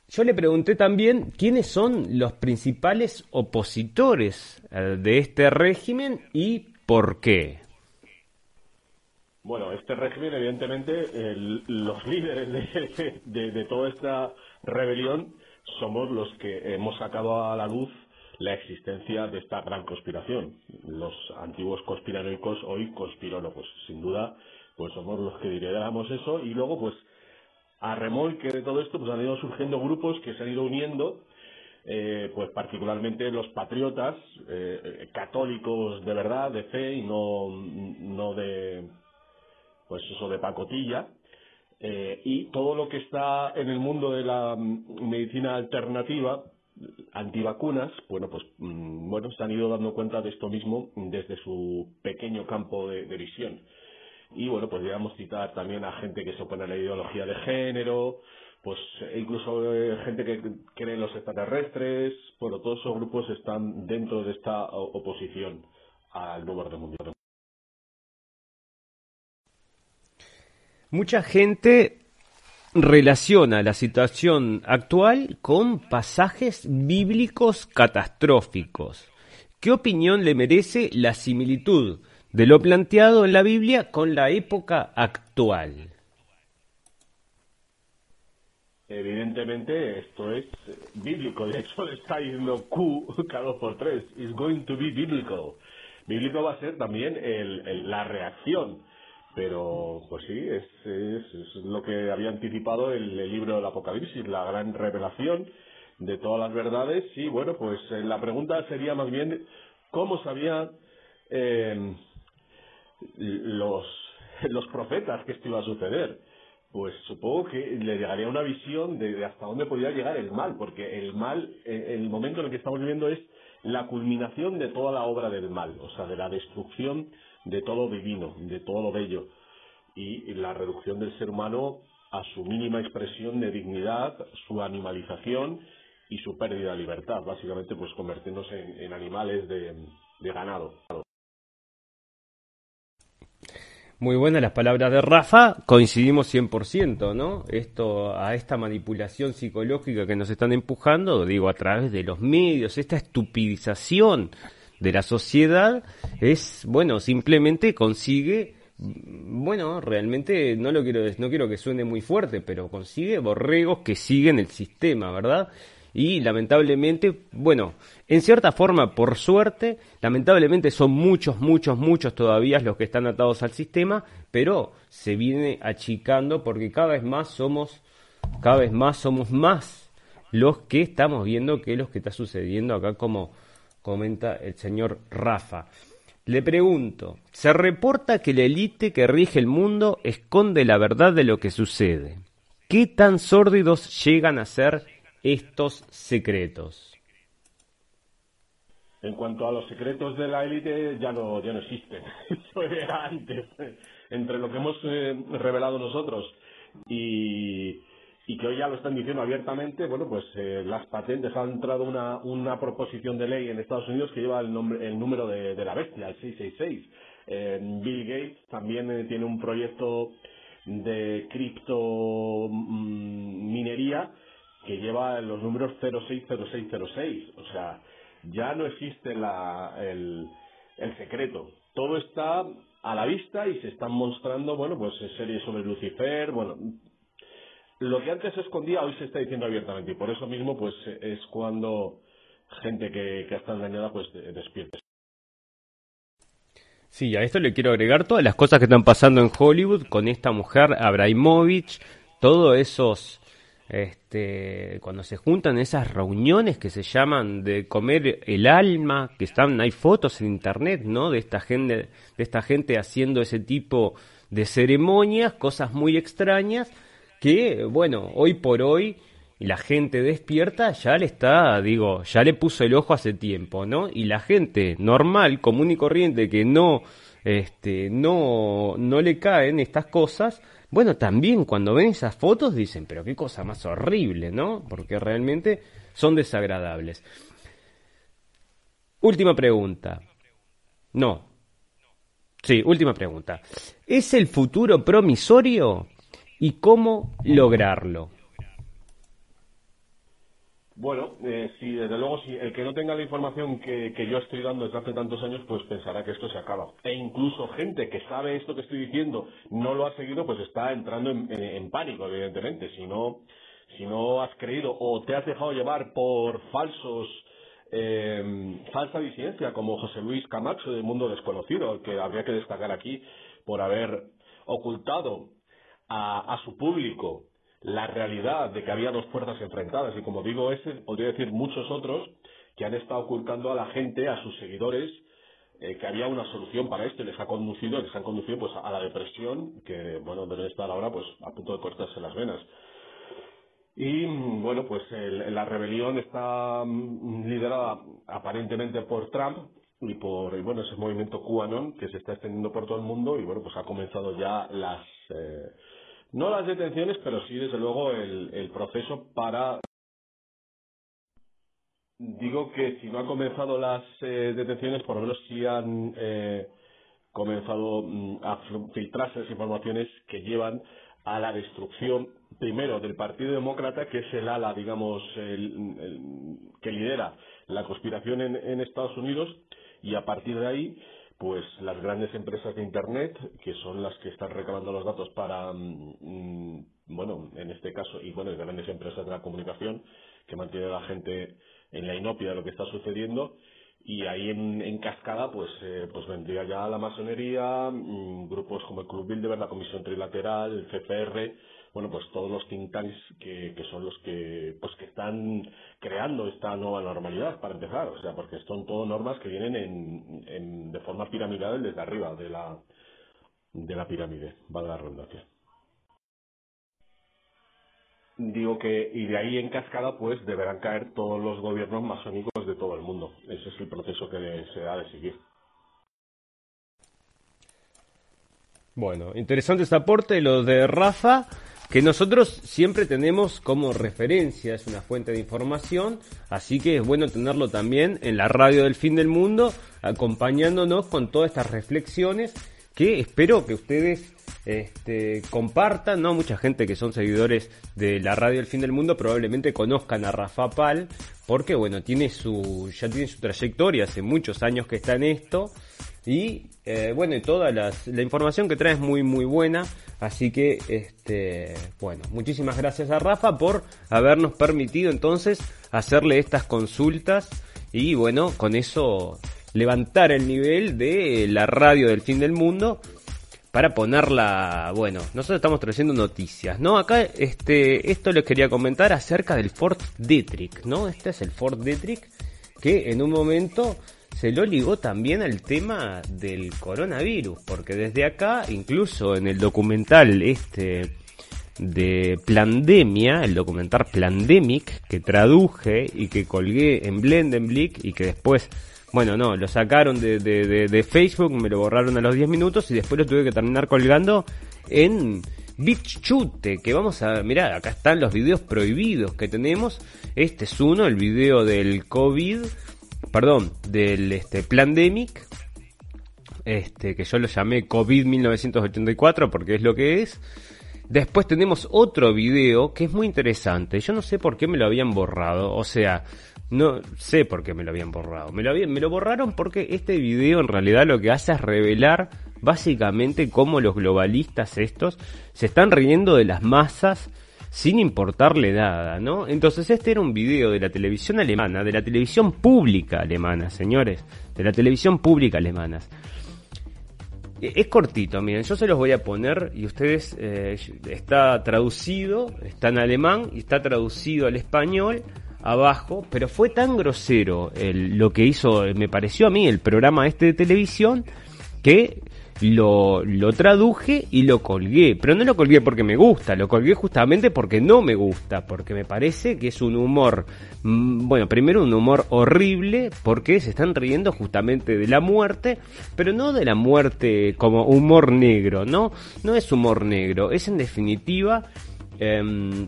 Yo le pregunté también quiénes son los principales opositores eh, de este régimen y por qué. Bueno, este régimen, evidentemente, los líderes de, de toda esta rebelión somos los que hemos sacado a la luz la existencia de esta gran conspiración. Los antiguos conspiranoicos, hoy conspirólogos. Sin duda, pues somos los que lideramos eso y luego, pues, a remolque de todo esto, pues han ido surgiendo grupos que se han ido uniendo, eh, pues particularmente los patriotas, eh, católicos de verdad, de fe y no, no de, pues eso, de pacotilla, eh, y todo lo que está en el mundo de la medicina alternativa, antivacunas, bueno, pues mm, bueno, se han ido dando cuenta de esto mismo desde su pequeño campo de, visión. Y bueno, pues podríamos citar también a gente que se opone a la ideología de género, pues e incluso eh, gente que cree en los extraterrestres, bueno, todos esos grupos están dentro de esta oposición al nuevo orden mundial. Mucha gente relaciona la situación actual con pasajes bíblicos catastróficos. ¿Qué opinión le merece la similitud de lo planteado en la Biblia con la época actual? Evidentemente esto es bíblico, de hecho le está diciendo Q cada dos por tres, is going to be biblical. Bíblico va a ser también la reacción pero, pues sí, es, es, lo que había anticipado el, libro del Apocalipsis, la gran revelación de todas las verdades. Y bueno, pues eh, la pregunta sería más bien, ¿cómo sabían eh, los, los profetas que esto iba a suceder? Pues supongo que le llegaría una visión de, de hasta dónde podía llegar el mal, porque el mal, eh, el momento en el que estamos viviendo es la culminación de toda la obra del mal, o sea, de la destrucción de todo divino, de todo lo bello, y la reducción del ser humano a su mínima expresión de dignidad, su animalización y su pérdida de libertad, básicamente pues convertirnos en, animales de ganado. Muy buenas las palabras de Rafa, coincidimos 100%, ¿no? Esto, a esta manipulación psicológica que nos están empujando, digo, a través de los medios, esta estupidización de la sociedad, es, bueno, simplemente consigue, bueno, realmente no lo quiero, no quiero que suene muy fuerte, pero consigue borregos que siguen el sistema, ¿verdad? y lamentablemente, bueno, en cierta forma, por suerte, lamentablemente son muchos, muchos, muchos todavía los que están atados al sistema, pero se viene achicando porque cada vez más somos, cada vez más somos más los que estamos viendo que es lo que está sucediendo acá como comenta el señor Rafa. Le pregunto, se reporta que la élite que rige el mundo esconde la verdad de lo que sucede. ¿Qué tan sórdidos llegan a ser estos secretos? En cuanto a los secretos de la élite, ya no, ya no existen. Eso era antes. Entre lo que hemos eh, revelado nosotros y, y, que hoy ya lo están diciendo abiertamente, bueno, pues eh, las patentes han entrado una, una proposición de ley en Estados Unidos que lleva el, nombre, el número de, de la bestia, el 666. Eh, Bill Gates también tiene un proyecto de cripto mm, minería que lleva los números 060606. O sea, ya no existe el, el secreto. Todo está a la vista y se están mostrando, bueno, pues series sobre Lucifer, bueno, lo que antes se escondía hoy se está diciendo abiertamente y por eso mismo pues es cuando gente que, que está engañada pues despierta. Sí, a esto le quiero agregar todas las cosas que están pasando en Hollywood con esta mujer Abramovich, todos esos este, cuando se juntan esas reuniones que se llaman de comer el alma, que están, hay fotos en internet, ¿no? De esta gente, de esta gente haciendo ese tipo de ceremonias, cosas muy extrañas, que, bueno, hoy por hoy la gente despierta ya le está, digo, ya le puso el ojo hace tiempo, ¿no? Y la gente normal, común y corriente que no, este, no, no le caen estas cosas, bueno, también cuando ven esas fotos dicen, pero qué cosa más horrible, ¿no? Porque realmente son desagradables. Última pregunta. No. Sí, última pregunta. ¿Es el futuro promisorio y cómo lograrlo? Bueno, eh, sí, desde luego, si el que no tenga la información que, yo estoy dando desde hace tantos años, pues pensará que esto se acaba. E incluso gente que sabe esto que estoy diciendo, no lo ha seguido, pues está entrando en, pánico, evidentemente. Si no, si no has creído o te has dejado llevar por falsos, eh, falsa disidencia, como José Luis Camacho del Mundo Desconocido, que habría que destacar aquí por haber ocultado a, su público la realidad de que había dos fuerzas enfrentadas. Y como digo ese podría decir muchos otros que han estado ocultando a la gente a sus seguidores eh, que había una solución para esto y les ha conducido les han conducido pues a la depresión que bueno deben estar ahora pues a punto de cortarse las venas. Y bueno pues la rebelión está mm, liderada aparentemente por Trump y por bueno ese movimiento QAnon que se está extendiendo por todo el mundo y bueno pues ha comenzado ya las eh, no las detenciones, pero sí, desde luego, el, proceso para digo que si no han comenzado las eh, detenciones, por lo menos sí han eh, comenzado mm, a filtrarse las informaciones que llevan a la destrucción, primero, del Partido Demócrata, que es el ala, digamos, que lidera la conspiración en Estados Unidos, y a partir de ahí pues las grandes empresas de Internet, que son las que están recabando los datos para, mm, mm, bueno, en este caso, y bueno, grandes empresas de la comunicación, que mantienen a la gente en la inopia de lo que está sucediendo, y ahí en, cascada, pues, eh, pues vendría ya la masonería, mm, grupos como el Club Bilderberg, la Comisión Trilateral, el CFR, bueno, pues todos los think que, que son los que, pues que están creando esta nueva normalidad, para empezar, o sea, porque son todo normas que vienen en, en, de forma piramidal desde arriba de la, de la pirámide, valga la redundancia. Digo que, y de ahí en cascada, pues deberán caer todos los gobiernos masónicos de todo el mundo. Ese es el proceso que se ha de seguir. Bueno, interesante este aporte, lo de Rafa que nosotros siempre tenemos como referencia, es una fuente de información, así que es bueno tenerlo también en la radio del fin del mundo, acompañándonos con todas estas reflexiones que espero que ustedes este, compartan, ¿no? Mucha gente que son seguidores de la radio El Fin del Mundo probablemente conozcan a Rafa Pal, porque bueno, tiene su, ya tiene su trayectoria, hace muchos años que está en esto, y eh, bueno, y toda la información que trae es muy muy buena, así que este, bueno, muchísimas gracias a Rafa por habernos permitido entonces hacerle estas consultas y bueno, con eso levantar el nivel de la radio del fin del mundo para ponerla, bueno, nosotros estamos trayendo noticias, ¿no? Acá, este, esto les quería comentar acerca del Ford Detrick, ¿no? Este es el Ford Detrick que en un momento se lo ligó también al tema del coronavirus, porque desde acá, incluso en el documental este de Plandemia, el documental Plandemic, que traduje y que colgué en Blendenblick y que después bueno, no, lo sacaron de, Facebook, me lo borraron a los 10 minutos y después lo tuve que terminar colgando en BitChute, que vamos a, mirar, acá están los videos prohibidos que tenemos. Este es uno, el video del COVID, perdón, del este, Plandemic, este, que yo lo llamé COVID 1984 porque es lo que es. Después tenemos otro video que es muy interesante. Yo no sé por qué me lo habían borrado. O sea, no sé por qué me lo habían borrado. Me lo, me lo borraron porque este video en realidad lo que hace es revelar básicamente cómo los globalistas estos se están riendo de las masas sin importarle nada, ¿no? Entonces este era un video de la televisión alemana, de la televisión pública alemana, señores, de la televisión pública alemana. E, es cortito, miren, yo se los voy a poner y ustedes, eh, está traducido, está en alemán y está traducido al español abajo, pero fue tan grosero el, lo que hizo, me pareció a mí, el programa este de televisión, que lo, lo traduje y lo colgué. Pero no lo colgué porque me gusta, lo colgué justamente porque no me gusta, porque me parece que es un humor, mm, bueno, primero un humor horrible, porque se están riendo justamente de la muerte, pero no de la muerte como humor negro, ¿no? No es humor negro, es en definitiva... Em,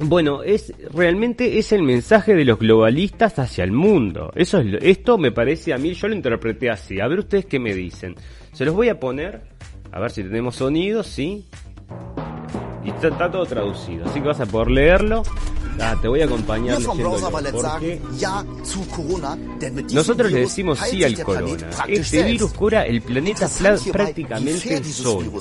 bueno, es realmente es el mensaje de los globalistas hacia el mundo. Eso es esto me parece a mí yo lo interpreté así. A ver ustedes qué me dicen. Se los voy a poner a ver si tenemos sonido, sí. Y está, todo traducido, así que vas a poder leerlo. Ah, te voy a acompañar porque nosotros le decimos sí al corona. Este virus cura el planeta prácticamente solo.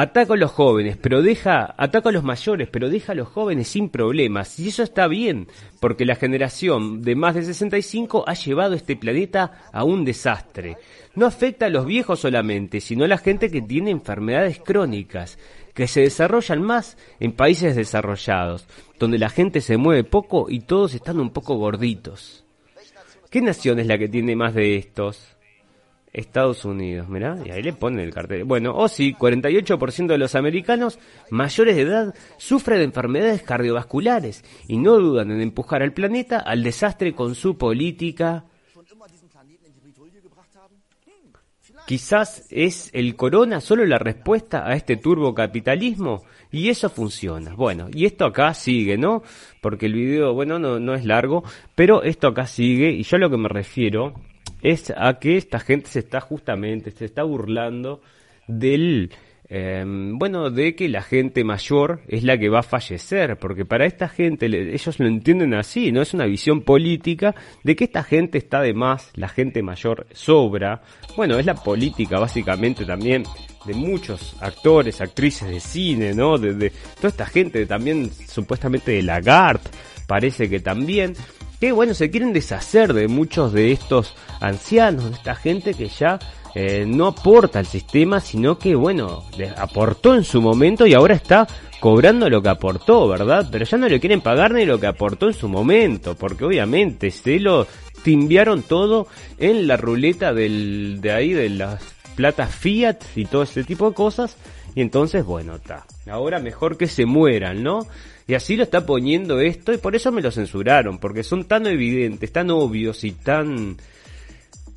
Ataca a los jóvenes, pero deja, ataca a los mayores, pero deja a los jóvenes sin problemas. Y eso está bien, porque la generación de más de 65 ha llevado este planeta a un desastre. No afecta a los viejos solamente, sino a la gente que tiene enfermedades crónicas, que se desarrollan más en países desarrollados, donde la gente se mueve poco y todos están un poco gorditos. ¿Qué nación es la que tiene más de estos? Estados Unidos, mirá, y ahí le ponen el cartel. Bueno, o sí, 48% de los americanos mayores de edad sufren de enfermedades cardiovasculares y no dudan en empujar al planeta al desastre con su política. Quizás es el corona solo la respuesta a este turbocapitalismo y eso funciona. Bueno, y esto acá sigue, ¿no? Porque el video, bueno, no, no es largo, pero esto acá sigue y yo a lo que me refiero es a que esta gente se está justamente, se está burlando del, em, bueno, de que la gente mayor es la que va a fallecer, porque para esta gente, ellos lo entienden así, no es una visión política de que esta gente está de más, la gente mayor sobra. Bueno, es la política básicamente también de muchos actores, actrices de cine, ¿no? De, de toda esta gente también supuestamente de Lagarde, parece que también que bueno, se quieren deshacer de muchos de estos ancianos, de esta gente que ya eh, no aporta al sistema, sino que bueno, aportó en su momento y ahora está cobrando lo que aportó, ¿verdad? Pero ya no le quieren pagar ni lo que aportó en su momento, porque obviamente se lo timbiaron todo en la ruleta del, de ahí, de las platas Fiat y todo ese tipo de cosas, y entonces bueno, está. Ahora mejor que se mueran, ¿no? Y así lo está poniendo esto y por eso me lo censuraron, porque son tan evidentes, tan obvios y tan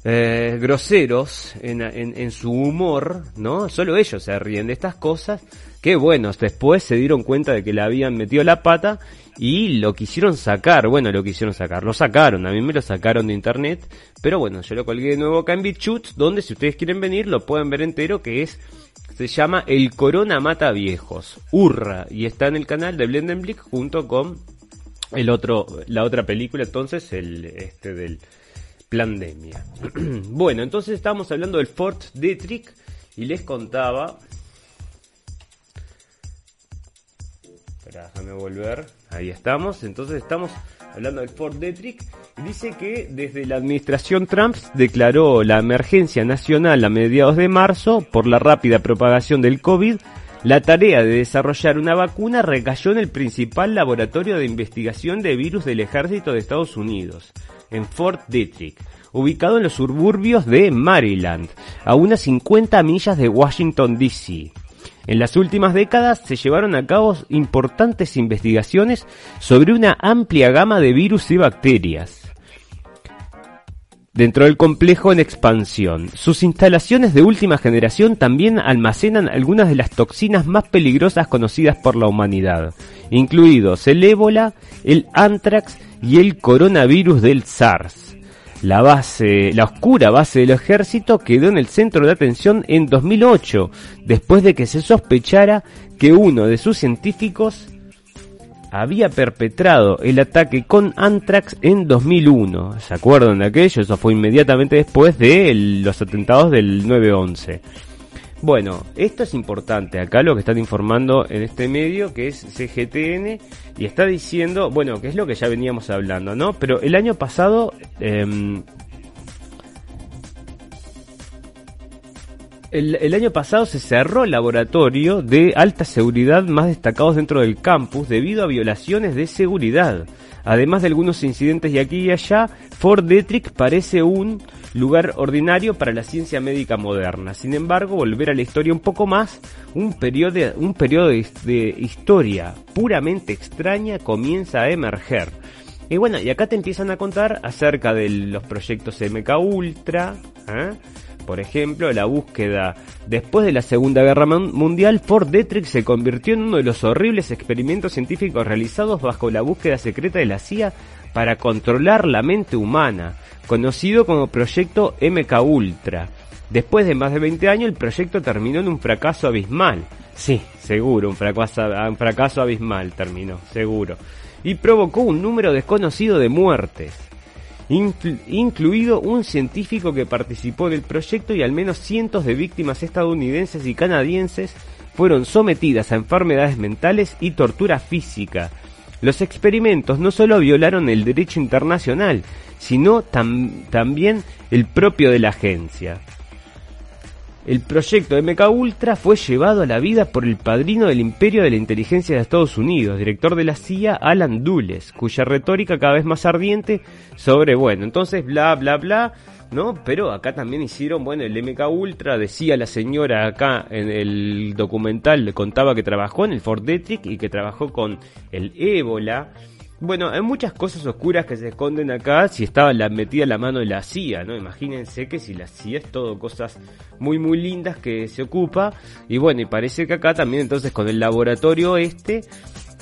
eh, groseros en, en, su humor, ¿no? Solo ellos se ríen de estas cosas, que bueno, después se dieron cuenta de que le habían metido la pata y lo quisieron sacar, bueno, lo quisieron sacar, lo sacaron, a mí me lo sacaron de internet, pero bueno, yo lo colgué de nuevo acá en BitChute, donde si ustedes quieren venir lo pueden ver entero, que es, se llama El Corona Mata Viejos, Urra, y está en el canal de Blendenblick junto con el otro, la otra película entonces, el, este del Plandemia. bueno, entonces estábamos hablando del Fort Detrick y les contaba déjame volver. Ahí estamos. Entonces estamos hablando del Fort Detrick. Dice que desde la administración Trump declaró la emergencia nacional a mediados de marzo por la rápida propagación del COVID. La tarea de desarrollar una vacuna recayó en el principal laboratorio de investigación de virus del ejército de Estados Unidos, en Fort Detrick, ubicado en los suburbios de Maryland, a unas 50 millas de Washington, D.C. En las últimas décadas se llevaron a cabo importantes investigaciones sobre una amplia gama de virus y bacterias dentro del complejo en expansión. Sus instalaciones de última generación también almacenan algunas de las toxinas más peligrosas conocidas por la humanidad, incluidos el ébola, el anthrax y el coronavirus del SARS. La base, la oscura base del ejército quedó en el centro de atención en 2008, después de que se sospechara que uno de sus científicos había perpetrado el ataque con Anthrax en 2001. ¿Se acuerdan de aquello? Eso fue inmediatamente después de los atentados del 9-11. Bueno, esto es importante. Acá lo que están informando en este medio, que es CGTN, y está diciendo, bueno, que es lo que ya veníamos hablando, ¿no? Pero el año pasado... Em, el, el, año pasado se cerró el laboratorio de alta seguridad más destacados dentro del campus debido a violaciones de seguridad. Además de algunos incidentes de aquí y allá, Fort Detrick parece un lugar ordinario para la ciencia médica moderna. Sin embargo, volver a la historia un poco más, un periodo, un periodo de, historia puramente extraña comienza a emerger. Y bueno, y acá te empiezan a contar acerca de los proyectos MK Ultra, ¿eh? Por ejemplo, la búsqueda después de la Segunda Guerra Mundial, Fort Detrick se convirtió en uno de los horribles experimentos científicos realizados bajo la búsqueda secreta de la CIA para controlar la mente humana conocido como Proyecto MK Ultra. Después de más de 20 años el proyecto terminó en un fracaso abismal. Sí, seguro, un fracaso, un fracaso abismal terminó, seguro. Y provocó un número desconocido de muertes, incluido un científico que participó del proyecto y al menos cientos de víctimas estadounidenses y canadienses fueron sometidas a enfermedades mentales y tortura física. Los experimentos no solo violaron el derecho internacional, sino también el propio de la agencia. El proyecto MK Ultra fue llevado a la vida por el padrino del imperio de la inteligencia de Estados Unidos, director de la CIA, Alan Dulles, cuya retórica cada vez más ardiente sobre, bueno, entonces bla bla bla, ¿no? Pero acá también hicieron, bueno, el MK Ultra, decía la señora acá en el documental, contaba que trabajó en el Fort Detrick y que trabajó con el ébola, bueno, hay muchas cosas oscuras que se esconden acá si estaba la, metida la mano de la CIA, ¿no? Imagínense que si la CIA es todo cosas muy muy lindas que se ocupa y bueno, y parece que acá también entonces con el laboratorio este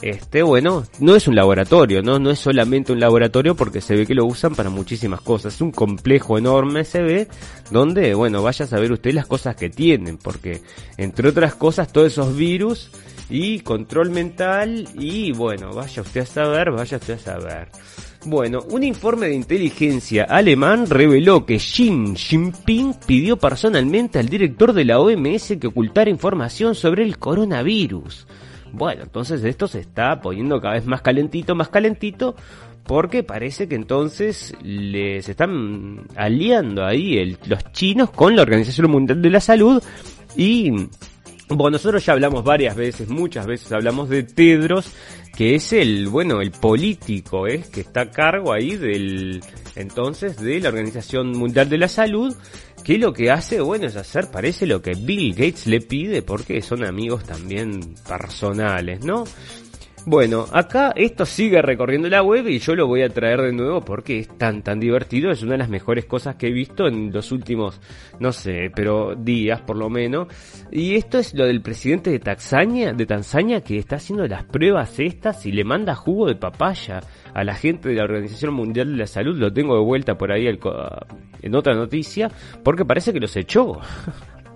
este, bueno, no es un laboratorio, ¿no? No es solamente un laboratorio porque se ve que lo usan para muchísimas cosas. Es un complejo enorme, se ve, donde, bueno, vaya a saber usted las cosas que tienen, porque, entre otras cosas, todos esos virus y control mental y bueno, vaya usted a saber, vaya usted a saber. Bueno, un informe de inteligencia alemán reveló que Xi Jinping pidió personalmente al director de la OMS que ocultara información sobre el coronavirus. Bueno, entonces esto se está poniendo cada vez más calentito, más calentito, porque parece que entonces les están aliando ahí los chinos con la Organización Mundial de la Salud y bueno, nosotros ya hablamos varias veces, muchas veces hablamos de Tedros, que es el, bueno, el político, ¿eh? que está a cargo ahí del, entonces, de la Organización Mundial de la Salud, que lo que hace, bueno, es hacer, parece lo que Bill Gates le pide, porque son amigos también personales, ¿no? Bueno, acá esto sigue recorriendo la web y yo lo voy a traer de nuevo porque es tan tan divertido, es una de las mejores cosas que he visto en los últimos, no sé, pero días por lo menos. Y esto es lo del presidente de Tanzania, de Tanzania que está haciendo las pruebas estas y le manda jugo de papaya a la gente de la Organización Mundial de la Salud. Lo tengo de vuelta por ahí en otra noticia porque parece que los echó.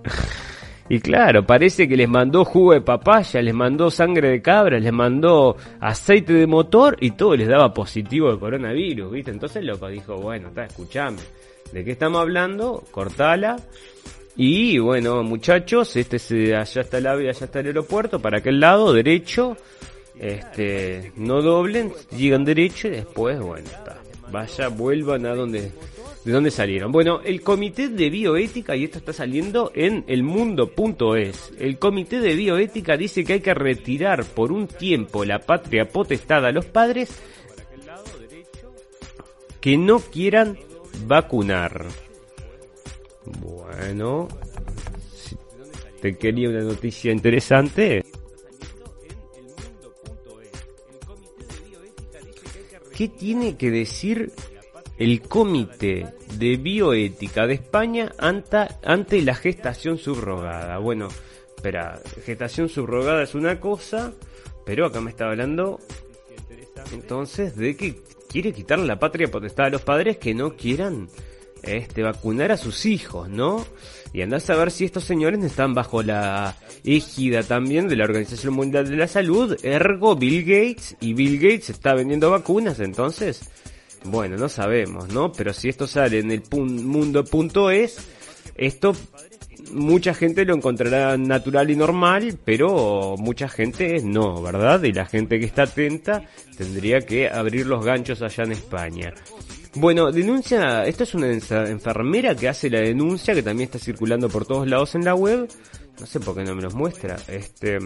Y claro, parece que les mandó jugo de papaya, les mandó sangre de cabra, les mandó aceite de motor y todo les daba positivo de coronavirus, ¿viste? Entonces loco dijo, bueno, está, escuchame, ¿de qué estamos hablando? Cortala. Y bueno, muchachos, este se, allá está el allá está el aeropuerto, para aquel lado, derecho, este, no doblen, llegan derecho y después, bueno, está, vaya, vuelvan a donde ¿De dónde salieron? Bueno, el Comité de Bioética, y esto está saliendo en elmundo.es, el Comité de Bioética dice que hay que retirar por un tiempo la patria potestad a los padres que no quieran vacunar. Bueno, te quería una noticia interesante. ¿Qué tiene que decir el Comité de Bioética de España ante, ante la gestación subrogada. Bueno, espera, gestación subrogada es una cosa, pero acá me está hablando entonces de que quiere quitar la patria potestad a los padres que no quieran este, vacunar a sus hijos, ¿no? Y andás a ver si estos señores están bajo la égida también de la Organización Mundial de la Salud, ergo Bill Gates, y Bill Gates está vendiendo vacunas, entonces bueno, no sabemos, ¿no? Pero si esto sale en el mundo.es, esto mucha gente lo encontrará natural y normal, pero mucha gente no, ¿verdad? Y la gente que está atenta tendría que abrir los ganchos allá en España. Bueno, denuncia, esto es una enfermera que hace la denuncia que también está circulando por todos lados en la web. No sé por qué no me los muestra. Este,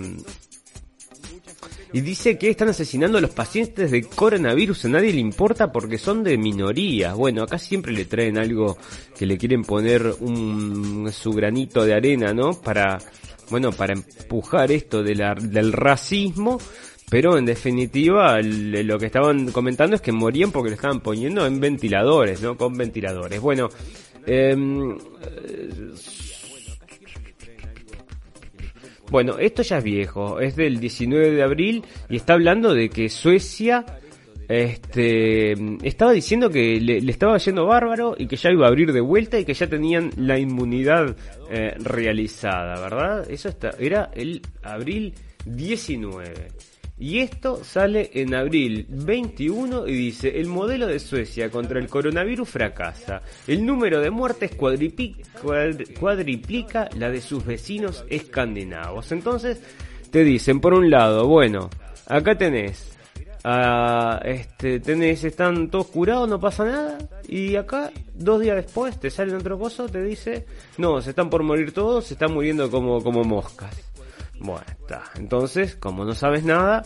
y dice que están asesinando a los pacientes de coronavirus, a nadie le importa porque son de minorías. Bueno, acá siempre le traen algo que le quieren poner un, su granito de arena, ¿no? Para, bueno, para empujar esto de la, del racismo. Pero en definitiva, lo que estaban comentando es que morían porque lo estaban poniendo en ventiladores, ¿no? Con ventiladores. Bueno, eh, bueno, esto ya es viejo, es del 19 de abril y está hablando de que Suecia este estaba diciendo que le, estaba yendo bárbaro y que ya iba a abrir de vuelta y que ya tenían la inmunidad eh, realizada, ¿verdad? Eso está, era el abril 19. Y esto sale en abril 21 y dice, el modelo de Suecia contra el coronavirus fracasa. El número de muertes cuadriplica la de sus vecinos escandinavos. Entonces, te dicen, por un lado, bueno, acá tenés, a, este, tenés, están todos curados, no pasa nada. Y acá, dos días después, te sale otro coso, te dice, no, se están por morir todos, se están muriendo como, como moscas. Bueno, está. Entonces, como no sabes nada,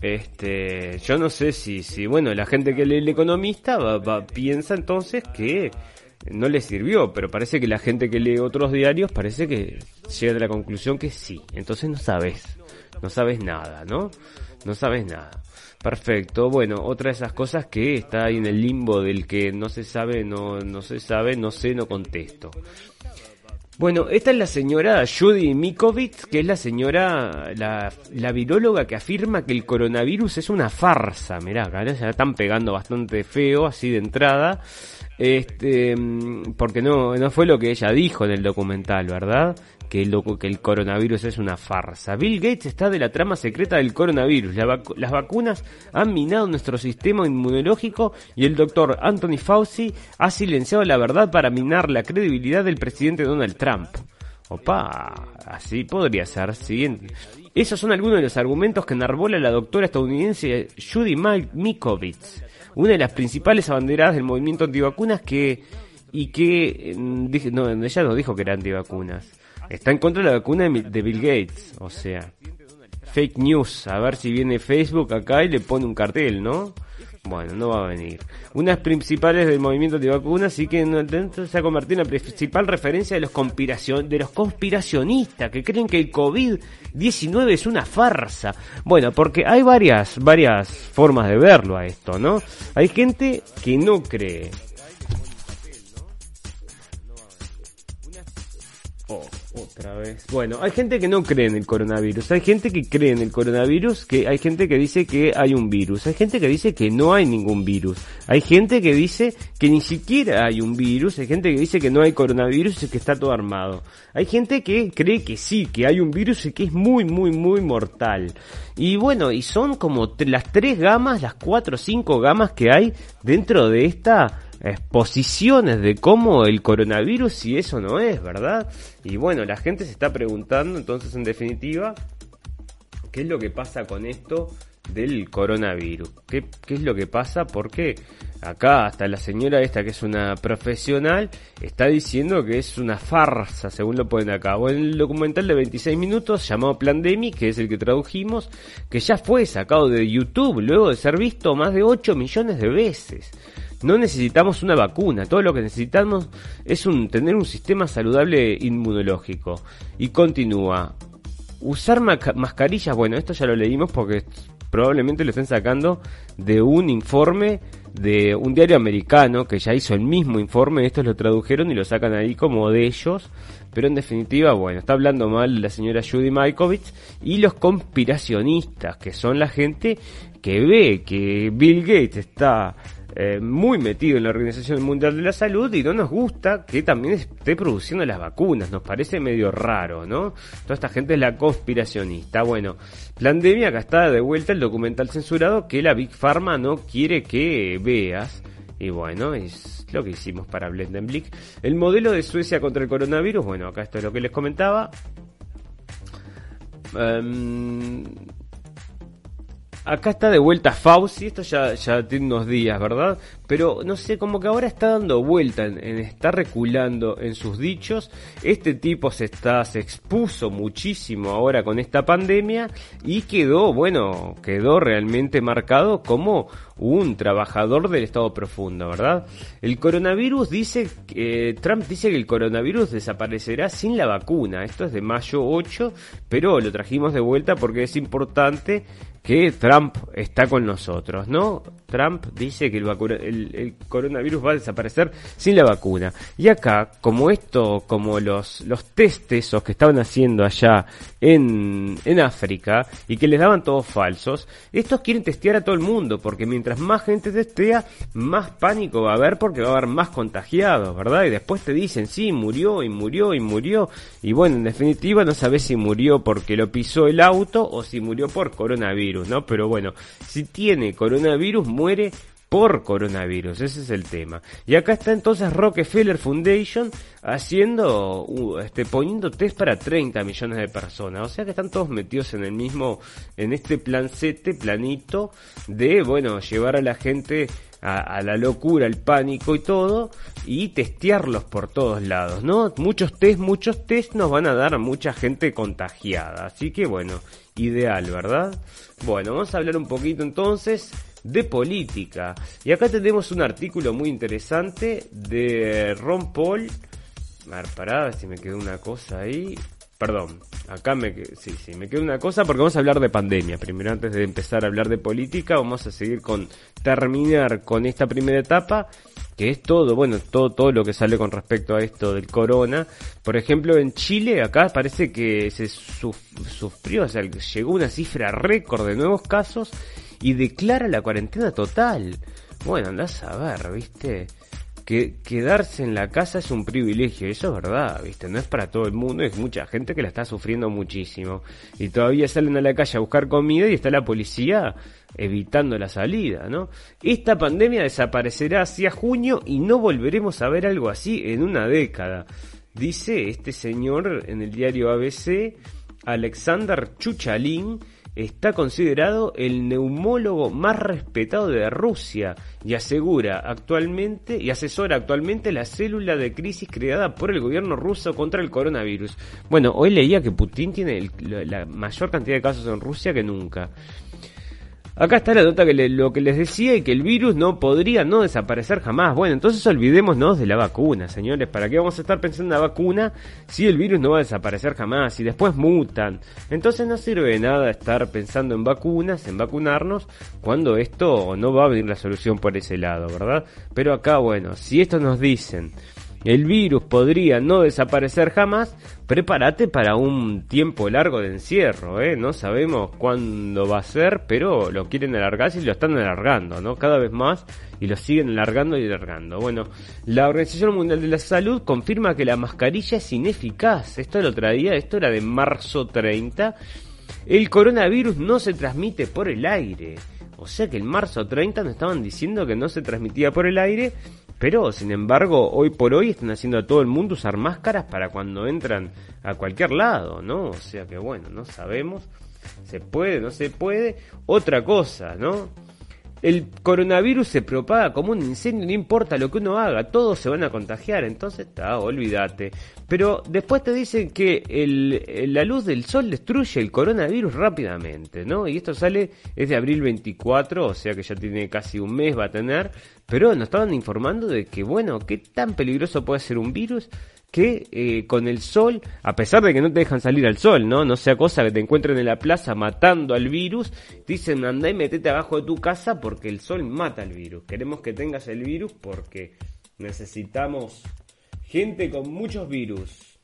este, yo no sé si, si bueno, la gente que lee el economista va, piensa entonces que no le sirvió, pero parece que la gente que lee otros diarios parece que llega a la conclusión que sí. Entonces no sabes, no sabes nada, ¿no? No sabes nada. Perfecto. Bueno, otra de esas cosas que está ahí en el limbo del que no se sabe, no, no se sabe, no sé, no contesto. Bueno, esta es la señora Judy Mikovic, que es la señora, la, la viróloga que afirma que el coronavirus es una farsa. Mirá, se la están pegando bastante feo, así de entrada. Este, mm, porque no, no fue lo que ella dijo en el documental, ¿verdad? Que el, que el coronavirus es una farsa. Bill Gates está de la trama secreta del coronavirus. las vacunas han minado nuestro sistema inmunológico y el doctor Anthony Fauci ha silenciado la verdad para minar la credibilidad del presidente Donald Trump. Opa, así podría ser, siguiente. Esos son algunos de los argumentos que enarbola la doctora estadounidense Judy Mikovits, una de las principales abanderadas del movimiento antivacunas que y que mm, no, ella no dijo que era antivacunas. Está en contra de la vacuna de Bill Gates, o sea, fake news. A ver si viene Facebook acá y le pone un cartel, ¿no? Bueno, no va a venir. Unas principales del movimiento antivacunas sí que no- dentro se ha convertido en la principal referencia de los, conspiracion de los conspiracionistas que creen que el COVID-19 es una farsa. Bueno, porque hay varias, varias formas de verlo a esto, ¿no? Hay gente que no cree. Oh, otra vez. Bueno, hay gente que no cree en el coronavirus, hay gente que cree en el coronavirus, que hay gente que dice que hay un virus, hay gente que dice que no hay ningún virus, hay gente que dice que ni siquiera hay un virus, hay gente que dice que no hay coronavirus y que está todo armado. Hay gente que cree que sí, que hay un virus y que es muy, muy, muy mortal. Y bueno, y son como las tres gamas, las cuatro o cinco gamas que hay dentro de esta exposiciones de cómo el coronavirus si eso no es, ¿verdad? Y bueno, la gente se está preguntando, entonces en definitiva, ¿qué es lo que pasa con esto del coronavirus? ¿Qué, qué es lo que pasa? Porque acá hasta la señora esta que es una profesional está diciendo que es una farsa, según lo ponen acá. O en el documental de 26 minutos llamado Plandemic, que es el que tradujimos, que ya fue sacado de YouTube luego de ser visto más de 8 millones de veces. No necesitamos una vacuna, todo lo que necesitamos es tener un sistema saludable inmunológico. Y continúa. Usar mascarillas, bueno, esto ya lo leímos porque probablemente lo estén sacando de un informe de un diario americano que ya hizo el mismo informe, estos lo tradujeron y lo sacan ahí como de ellos, pero en definitiva, bueno, está hablando mal la señora Judy Mikovits y los conspiracionistas, que son la gente que ve que Bill Gates está eh, muy metido en la Organización Mundial de la Salud y no nos gusta que también esté produciendo las vacunas. Nos parece medio raro, ¿no? Toda esta gente es la conspiracionista. Bueno, Plandemia, acá está de vuelta el documental censurado que la Big Pharma no quiere que veas. Y bueno, es lo que hicimos para Blendenblick. El modelo de Suecia contra el coronavirus, bueno, acá esto es lo que les comentaba. Em, Acá está de vuelta Fauci, esto ya, tiene unos días, ¿verdad? Pero no sé, como que ahora está dando vuelta, en, en- está reculando en sus dichos. Este tipo se está, se expuso muchísimo ahora con esta pandemia y quedó, bueno, quedó realmente marcado como un trabajador del estado profundo, ¿verdad? El coronavirus dice, que Trump dice que el coronavirus desaparecerá sin la vacuna. Esto es de mayo 8, pero lo trajimos de vuelta porque es importante que Trump está con nosotros, ¿no? Trump dice que el, coronavirus va a desaparecer sin la vacuna. Y acá, como esto, como los, los test que estaban haciendo allá en, en África y que les daban todos falsos, estos quieren testear a todo el mundo, porque mientras más gente testea, más pánico va a haber porque va a haber más contagiados, ¿verdad? Y después te dicen, sí, murió y murió y murió. Y bueno, en definitiva no sabes si murió porque lo pisó el auto o si murió por coronavirus, ¿no? Pero bueno, si tiene coronavirus, muere por coronavirus, ese es el tema. Y acá está entonces Rockefeller Foundation haciendo, uh, este, poniendo test para 30 millones de personas. O sea que están todos metidos en el mismo, en este plancete, planito, de, bueno, llevar a la gente a, la locura, al pánico y todo, y testearlos por todos lados, ¿no? Muchos test, muchos test nos van a dar mucha gente contagiada. Así que bueno, ideal, ¿verdad? Bueno, vamos a hablar un poquito entonces de política. Y acá tenemos un artículo muy interesante de Ron Paul. A ver, pará, si me quedó una cosa ahí. Perdón, acá me sí, sí, me quedó una cosa porque vamos a hablar de pandemia. Primero, antes de empezar a hablar de política, vamos a seguir con terminar con esta primera etapa, que es todo, bueno, todo, todo lo que sale con respecto a esto del corona. Por ejemplo, en Chile, acá parece que se suf- sufrió, o sea, llegó una cifra récord de nuevos casos y declara la cuarentena total. Bueno, andás a ver, ¿viste? Que quedarse en la casa es un privilegio, eso es verdad, ¿viste? No es para todo el mundo, hay mucha gente que la está sufriendo muchísimo. Y todavía salen a la calle a buscar comida y está la policía evitando la salida, ¿no? Esta pandemia desaparecerá hacia junio y no volveremos a ver algo así en una década. Dice este señor en el diario ABC, Alexander Chuchalín, está considerado el neumólogo más respetado de Rusia y asegura actualmente y asesora actualmente la célula de crisis creada por el gobierno ruso contra el coronavirus. Bueno, hoy leía que Putin tiene la mayor cantidad de casos en Rusia que nunca. Acá está la nota que lo que les decía y que el virus no podría no desaparecer jamás. Bueno, entonces olvidémonos de la vacuna, señores. ¿Para qué vamos a estar pensando en la vacuna si el virus no va a desaparecer jamás y después mutan? Entonces no sirve de nada estar pensando en vacunas, en vacunarnos, cuando esto no va a venir la solución por ese lado, ¿verdad? Pero acá, bueno, si esto nos dicen el virus podría no desaparecer jamás, prepárate para un tiempo largo de encierro, ¿eh? No sabemos cuándo va a ser, pero lo quieren alargar y lo están alargando, ¿no? Cada vez más y lo siguen alargando y alargando. Bueno, la Organización Mundial de la Salud confirma que la mascarilla es ineficaz. Esto lo traía, esto era de marzo 30. El coronavirus no se transmite por el aire. O sea que en marzo 30 nos estaban diciendo que no se transmitía por el aire, pero sin embargo hoy por hoy están haciendo a todo el mundo usar máscaras para cuando entran a cualquier lado, ¿no? O sea que bueno, no sabemos, se puede, no se puede. Otra cosa, ¿no? El coronavirus se propaga como un incendio, no importa lo que uno haga, todos se van a contagiar, entonces está, olvídate. Pero después te dicen que el- la luz del sol destruye el coronavirus rápidamente, ¿no? Y esto sale, es de abril 24, o sea que ya tiene casi un mes, va a tener. Pero nos estaban informando de que, bueno, qué tan peligroso puede ser un virus que eh, con el sol, a pesar de que no te dejan salir al sol, ¿no? No sea cosa que te encuentren en la plaza matando al virus, te dicen andá y metete abajo de tu casa porque el sol mata al virus. Queremos que tengas el virus porque necesitamos gente con muchos virus.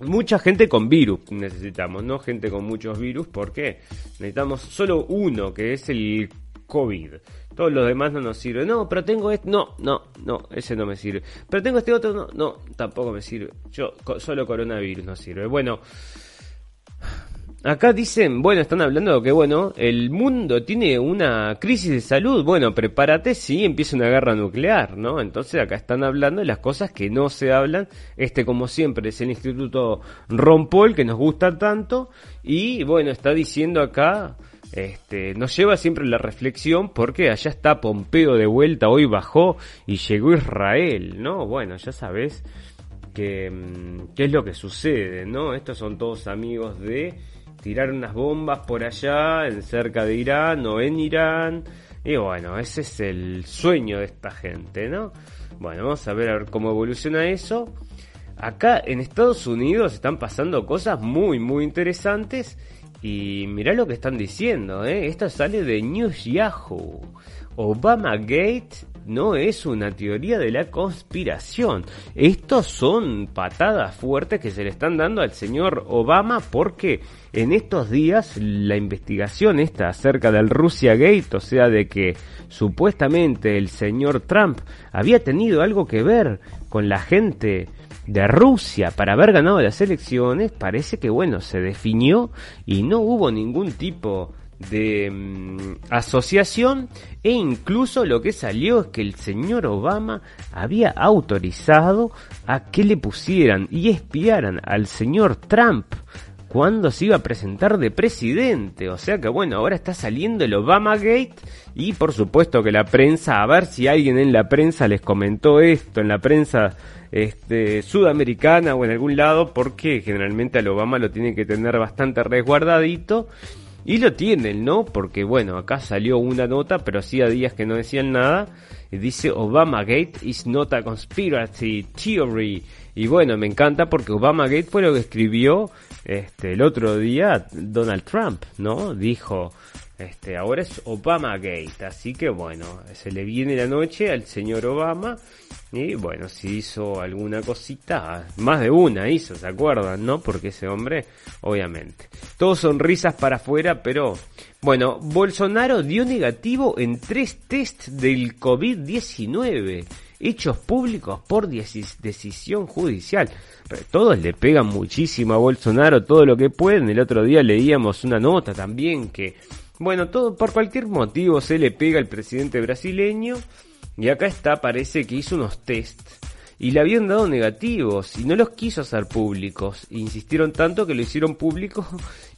Mucha gente con virus necesitamos, no gente con muchos virus, porque necesitamos solo uno, que es el COVID. Todos los demás no nos sirven. No, pero tengo este. No, no, no, ese no me sirve. Pero tengo este otro. No, no, tampoco me sirve. Yo, solo coronavirus no sirve. Bueno, Acá dicen, bueno, están hablando que, bueno, el mundo tiene una crisis de salud. Bueno, prepárate si empieza una guerra nuclear, ¿no? Entonces acá están hablando de las cosas que no se hablan. Este, como siempre, es el Instituto Ron Paul, que nos gusta tanto. Y, bueno, está diciendo acá, este, nos lleva siempre la reflexión porque allá está Pompeo de vuelta, hoy bajó y llegó Israel, ¿no? Bueno, ya sabes que, mm, qué es lo que sucede, ¿no? Estos son todos amigos de tirar unas bombas por allá, en cerca de Irán o en Irán. Y bueno, ese es el sueño de esta gente, ¿no? Bueno, vamos a ver, a ver cómo evoluciona eso. Acá en Estados Unidos están pasando cosas muy, muy interesantes. Y mirá lo que están diciendo, ¿eh? Esto sale de News Yahoo. Obama Gate no es una teoría de la conspiración. Estos son patadas fuertes que se le están dando al señor Obama porque en estos días la investigación está acerca del Russia Gate, o sea, de que supuestamente el señor Trump había tenido algo que ver con la gente de Rusia para haber ganado las elecciones, parece que bueno, se definió y no hubo ningún tipo de mm, asociación e incluso lo que salió es que el señor Obama había autorizado a que le pusieran y espiaran al señor Trump cuando se iba a presentar de presidente. O sea que bueno, ahora está saliendo el Obama Gate y por supuesto que la prensa, a ver si alguien en la prensa les comentó esto, en la prensa este, sudamericana o en algún lado, porque generalmente al Obama lo tienen que tener bastante resguardadito. Y lo tienen, ¿no? Porque bueno, acá salió una nota, pero hacía días que no decían nada. Dice Obama Gate is not a conspiracy theory. Y bueno, me encanta porque Obama Gate fue lo que escribió este, el otro día Donald Trump, ¿no? Dijo, este, ahora es Obama Gate. Así que bueno, se le viene la noche al señor Obama. Y bueno, si hizo alguna cosita, más de una hizo, ¿se acuerdan? ¿No? Porque ese hombre, obviamente. Todos sonrisas para afuera, pero... Bueno, Bolsonaro dio negativo en tres tests del COVID-19, hechos públicos por deci- decisión judicial. Todos le pegan muchísimo a Bolsonaro todo lo que pueden. El otro día leíamos una nota también que, bueno, todo por cualquier motivo se le pega al presidente brasileño. Y acá está, parece que hizo unos test y le habían dado negativos y no los quiso hacer públicos. Insistieron tanto que lo hicieron público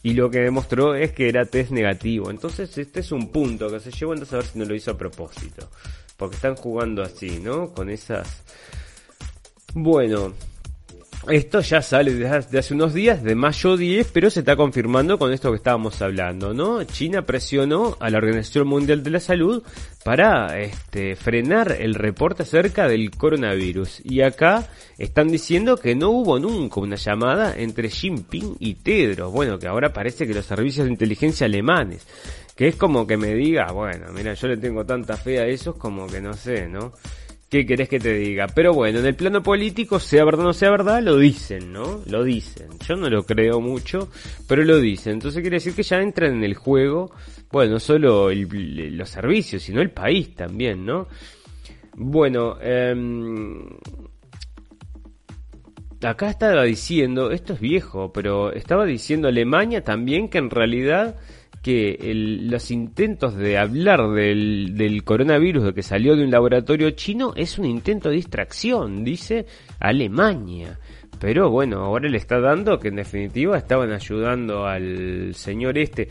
y lo que demostró es que era test negativo. Entonces este es un punto que se llevó a saber si no lo hizo a propósito. Porque están jugando así, ¿no? Con esas... Bueno, Esto ya sale desde hace unos días, de mayo 10, pero se está confirmando con esto que estábamos hablando, ¿no? China presionó a la Organización Mundial de la Salud para este, frenar el reporte acerca del coronavirus. Y acá están diciendo que no hubo nunca una llamada entre Jinping y Tedros. Bueno, que ahora parece que los servicios de inteligencia alemanes, que es como que me diga, bueno, mira, yo le tengo tanta fe a esos como que no sé, ¿no? ¿Qué querés que te diga? Pero bueno, en el plano político, sea verdad o no sea verdad, lo dicen, ¿no? Lo dicen. Yo no lo creo mucho, pero lo dicen. Entonces quiere decir que ya entran en el juego, bueno, no solo los servicios, sino el país también, ¿no? Bueno, em, acá estaba diciendo, esto es viejo, pero estaba diciendo Alemania también que en realidad que el- los intentos de hablar del, del coronavirus de que salió de un laboratorio chino es un intento de distracción, dice Alemania. Pero bueno, ahora le está dando que en definitiva estaban ayudando al señor este.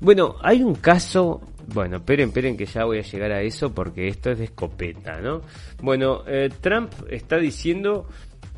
Bueno, hay un caso, bueno, esperen, esperen que ya voy a llegar a eso porque esto es de escopeta, ¿no? Bueno, eh, Trump está diciendo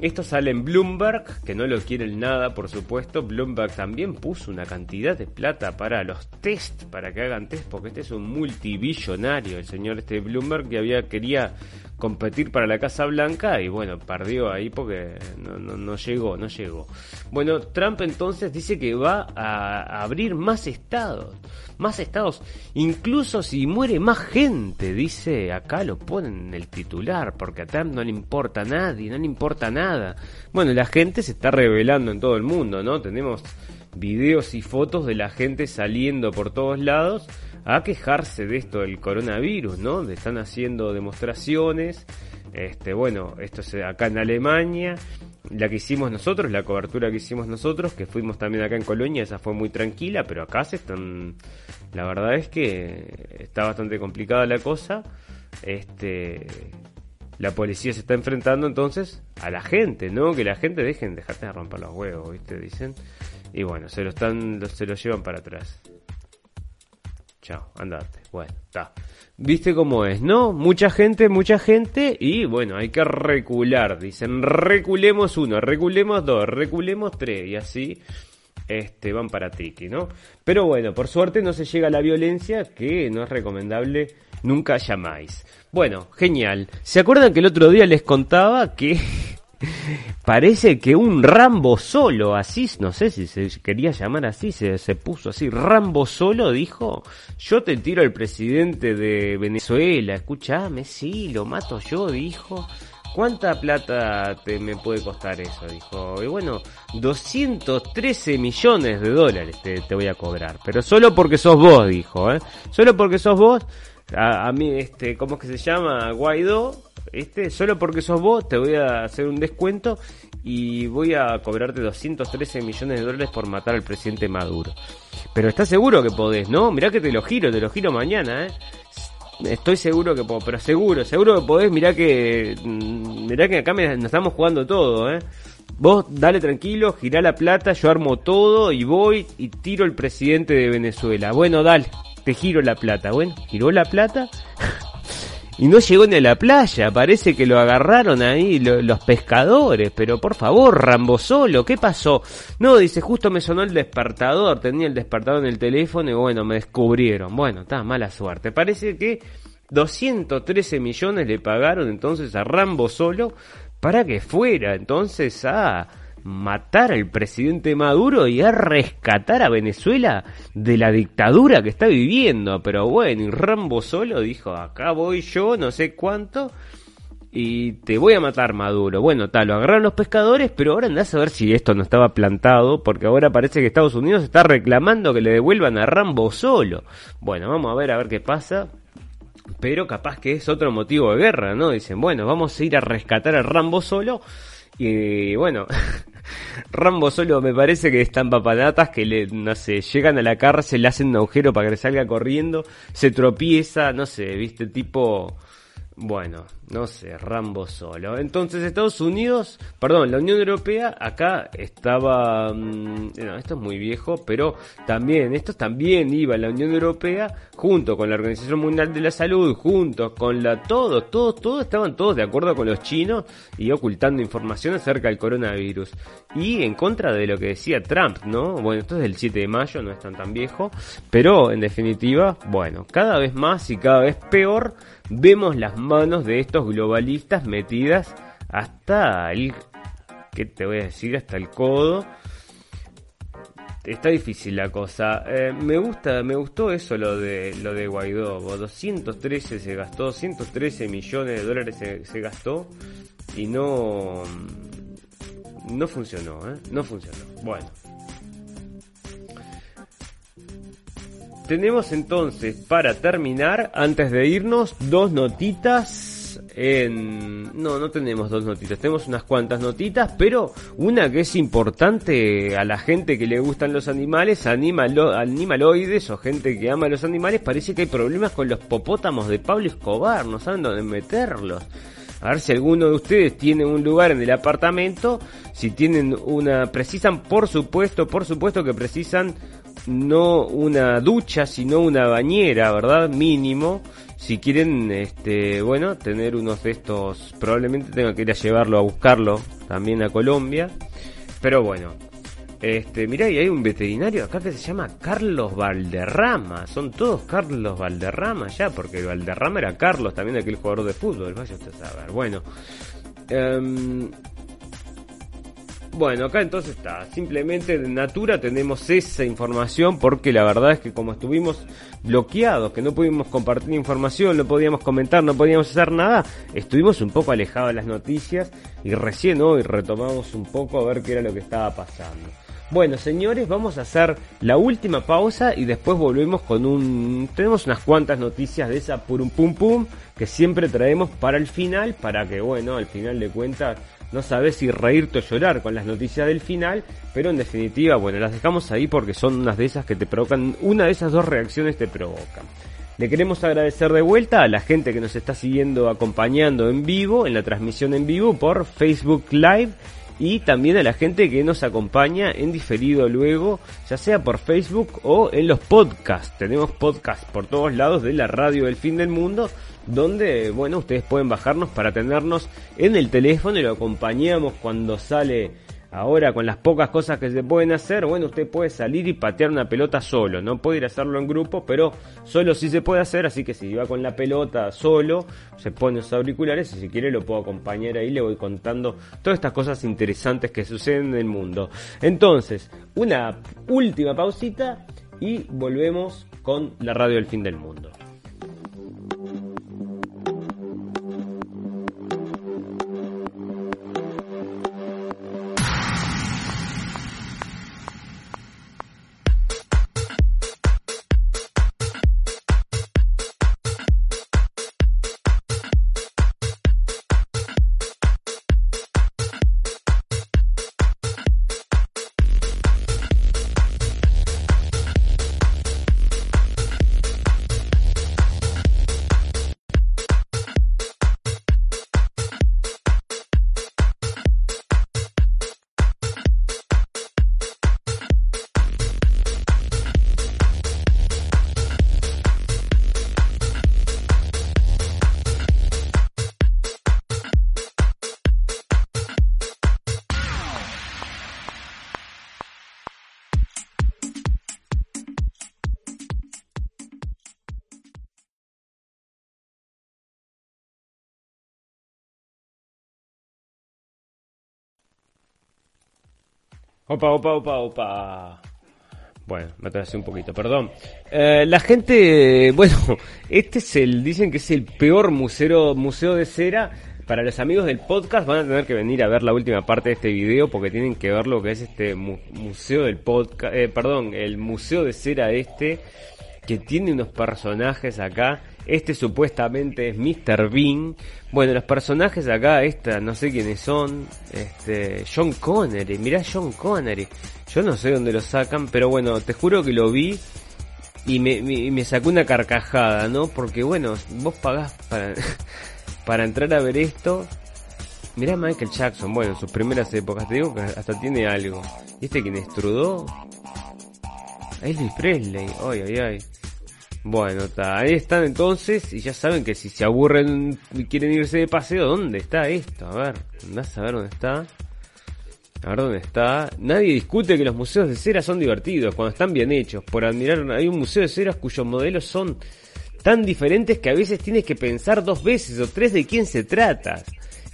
esto sale en Bloomberg, que no lo quieren nada, por supuesto. Bloomberg también puso una cantidad de plata para los test, para que hagan test, porque este es un multibillonario, el señor este Bloomberg, que había quería competir para la Casa Blanca y bueno, perdió ahí porque no, no, llegó, no llegó. Bueno, Trump entonces dice que va a abrir más estados, más estados, incluso si muere más gente, dice, acá lo ponen en el titular, porque a Trump no le importa a nadie, no le importa nada. Bueno, la gente se está revelando en todo el mundo, ¿no? Tenemos videos y fotos de la gente saliendo por todos lados a quejarse de esto del coronavirus, ¿no? De están haciendo demostraciones. Este, bueno, esto es acá en Alemania. La que hicimos nosotros, la cobertura que hicimos nosotros, que fuimos también acá en Colonia, esa fue muy tranquila, pero acá se están. La verdad es que está bastante complicada la cosa. Este. La policía se está enfrentando entonces a la gente, ¿no? Que la gente dejen, dejate de romper los huevos, ¿viste? Dicen. Y bueno, se lo están, se lo llevan para atrás. Chao, andate. Bueno, está. ¿Viste cómo es, no? Mucha gente, mucha gente y bueno, hay que recular. Dicen, reculemos uno, reculemos dos, reculemos tres y así este, van para Tiki, ¿no? Pero bueno, por suerte no se llega a la violencia que no es recomendable nunca llamáis. Bueno, genial. ¿Se acuerdan que el otro día les contaba que Parece que un Rambo solo, así, no sé si se quería llamar así, se, se puso así. Rambo solo dijo, yo te tiro al presidente de Venezuela, escúchame, sí, lo mato yo, dijo. ¿Cuánta plata te me puede costar eso? Dijo, y bueno, 213 millones de dólares te, te voy a cobrar, pero solo porque sos vos, dijo, ¿eh? Solo porque sos vos, a, a mí, este, ¿cómo es que se llama? Guaidó, este, solo porque sos vos te voy a hacer un descuento y voy a cobrarte 213 millones de dólares por matar al presidente Maduro. Pero estás seguro que podés, ¿no? Mirá que te lo giro, te lo giro mañana, ¿eh? Estoy seguro que puedo, pero seguro, seguro que podés, mirá que, mm, mirá que acá nos estamos jugando todo, ¿eh? Vos dale tranquilo, girá la plata, yo armo todo y voy y tiro el presidente de Venezuela. Bueno, dale, te giro la plata. Bueno, giró la plata y no llegó ni a la playa. Parece que lo agarraron ahí lo- los pescadores. Pero por favor, Rambo solo, ¿qué pasó? No, dice, justo me sonó el despertador. Tenía el despertador en el teléfono y bueno, me descubrieron. Bueno, está mala suerte. Parece que 213 millones le pagaron entonces a Rambo solo para que fuera entonces a matar al presidente Maduro y a rescatar a Venezuela de la dictadura que está viviendo. Pero bueno, y Rambo solo dijo, acá voy yo, no sé cuánto, y te voy a matar Maduro. Bueno, tal, lo agarraron los pescadores, pero ahora andás a ver si esto no estaba plantado, porque ahora parece que Estados Unidos está reclamando que le devuelvan a Rambo solo. Bueno, vamos a ver a ver qué pasa. Pero capaz que es otro motivo de guerra, ¿no? Dicen, bueno, vamos a ir a rescatar a Rambo solo. Y bueno, Rambo solo me parece que están papanatas que le, no sé, llegan a la cárcel, le hacen un agujero para que salga corriendo, se tropieza, no sé, viste, tipo, bueno, No sé, Rambo solo. Entonces Estados Unidos, perdón, la Unión Europea acá estaba, mm, no, esto es muy viejo, pero también, esto también iba la Unión Europea junto con la Organización Mundial de la Salud, junto con la, todo, todos, todos estaban todos de acuerdo con los chinos y ocultando información acerca del coronavirus. Y en contra de lo que decía Trump, ¿no? Bueno, esto es del 7 de mayo, no es tan tan viejo, pero en definitiva, bueno, cada vez más y cada vez peor vemos las manos de estos globalistas metidas hasta el, ¿qué te voy a decir? Hasta el codo. Está difícil la cosa. Eh, me gusta, me gustó eso lo de lo de Guaidó. 213 se gastó, 213 millones de dólares se, se gastó y no no funcionó, ¿eh? No funcionó. Bueno. Tenemos entonces, para terminar, antes de irnos, dos notitas en... No, no tenemos dos notitas, tenemos unas cuantas notitas, pero una que es importante a la gente que le gustan los animales, animalo, animaloides o gente que ama los animales, parece que hay problemas con los popótamos de Pablo Escobar, no saben dónde meterlos. A ver si alguno de ustedes tiene un lugar en el apartamento, si tienen una, precisan, por supuesto, por supuesto que precisan no una ducha, sino una bañera, ¿verdad? Mínimo. Si quieren, este, bueno, tener unos de estos, probablemente tengan que ir a llevarlo a buscarlo también a Colombia. Pero bueno, este, mirá, y hay un veterinario acá que se llama Carlos Valderrama. Son todos Carlos Valderrama ya, porque Valderrama era Carlos, también aquel jugador de fútbol, vaya usted a saber. Bueno, em, bueno, acá entonces está. Simplemente de Natura tenemos esa información porque la verdad es que como estuvimos bloqueados, que no pudimos compartir información, no podíamos comentar, no podíamos hacer nada, estuvimos un poco alejados de las noticias y recién hoy retomamos un poco a ver qué era lo que estaba pasando. Bueno, señores, vamos a hacer la última pausa y después volvemos con un... Tenemos unas cuantas noticias de esa purum pum pum que siempre traemos para el final, para que, bueno, al final de cuentas no sabes si reírte o llorar con las noticias del final, pero en definitiva, bueno, las dejamos ahí porque son unas de esas que te provocan, una de esas dos reacciones te provocan. Le queremos agradecer de vuelta a la gente que nos está siguiendo, acompañando en vivo, en la transmisión en vivo por Facebook Live y también a la gente que nos acompaña en diferido luego, ya sea por Facebook o en los podcasts. Tenemos podcasts por todos lados de la radio del fin del mundo donde, bueno, ustedes pueden bajarnos para tenernos en el teléfono y lo acompañamos cuando sale ahora con las pocas cosas que se pueden hacer. Bueno, usted puede salir y patear una pelota solo, no puede ir a hacerlo en grupo, pero solo sí se puede hacer, así que si va con la pelota solo, se pone los auriculares y si quiere lo puedo acompañar ahí, le voy contando todas estas cosas interesantes que suceden en el mundo. Entonces, una última pausita y volvemos con la radio del fin del mundo. Opa, opa, opa, opa. Bueno, me atrasé un poquito, perdón. Eh, la gente, bueno, este es el, dicen que es el peor museo, museo de cera. Para los amigos del podcast van a tener que venir a ver la última parte de este video porque tienen que ver lo que es este museo del podcast, eh, perdón, el museo de cera este que tiene unos personajes acá. Este supuestamente es Mr. Bean. Bueno, los personajes acá, esta, no sé quiénes son. Este, John Connery, mirá John Connery. Yo no sé dónde lo sacan, pero bueno, te juro que lo vi y me, me, me sacó una carcajada, ¿no? Porque bueno, vos pagás para... para entrar a ver esto. Mirá Michael Jackson, bueno, en sus primeras épocas, te digo que hasta tiene algo. ¿Viste quién es Trudeau? Elvis Presley, ay, ay, ay. Bueno, está, ahí están entonces, y ya saben que si se aburren y quieren irse de paseo, ¿dónde está esto? A ver, andás a ver dónde está. A ver dónde está. Nadie discute que los museos de cera son divertidos cuando están bien hechos. Por admirar, hay un museo de ceras cuyos modelos son tan diferentes que a veces tienes que pensar dos veces o tres de quién se trata.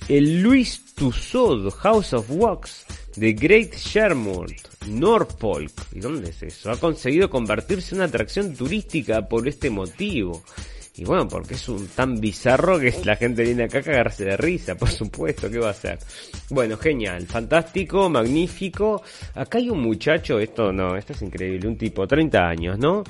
El Louis Tussaud House of Wax de Great Sherwood, Norfolk. ¿Y dónde es eso? Ha conseguido convertirse en una atracción turística por este motivo. Y bueno, porque es un tan bizarro que la gente viene acá a cagarse de risa, por supuesto, ¿qué va a hacer? Bueno, genial, fantástico, magnífico. Acá hay un muchacho, esto no, esto es increíble, un tipo, 30 años, ¿no?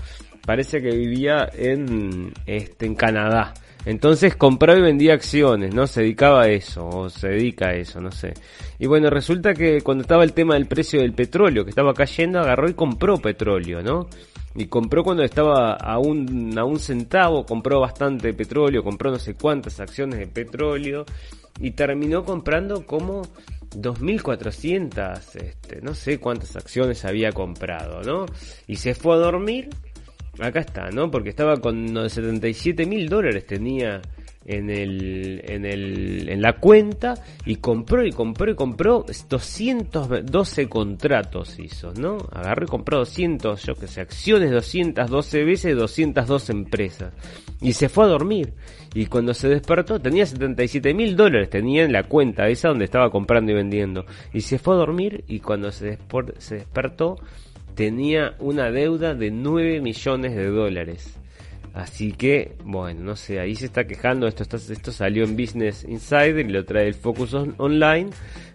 Parece que vivía en, este, en Canadá. Entonces compraba y vendía acciones, ¿no? Se dedicaba a eso, o se dedica a eso, no sé. Y bueno, resulta que cuando estaba el tema del precio del petróleo, que estaba cayendo, agarró y compró petróleo, ¿no? Y compró cuando estaba a un, a un centavo, compró bastante petróleo, compró no sé cuántas acciones de petróleo, y terminó comprando como 2.400, este, no sé cuántas acciones había comprado, ¿no? Y se fue a dormir acá está, ¿no? Porque estaba con 77 mil dólares tenía en el, en el, en la cuenta y compró y compró y compró 212 contratos hizo, ¿no? Agarró y compró 200, yo que sé, acciones 212 veces 202 empresas y se fue a dormir y cuando se despertó tenía 77 mil dólares, tenía en la cuenta esa donde estaba comprando y vendiendo y se fue a dormir y cuando se, se despertó tenía una deuda de 9 millones de dólares. Así que, bueno, no sé, ahí se está quejando, esto, esto salió en Business Insider y lo trae el Focus Online,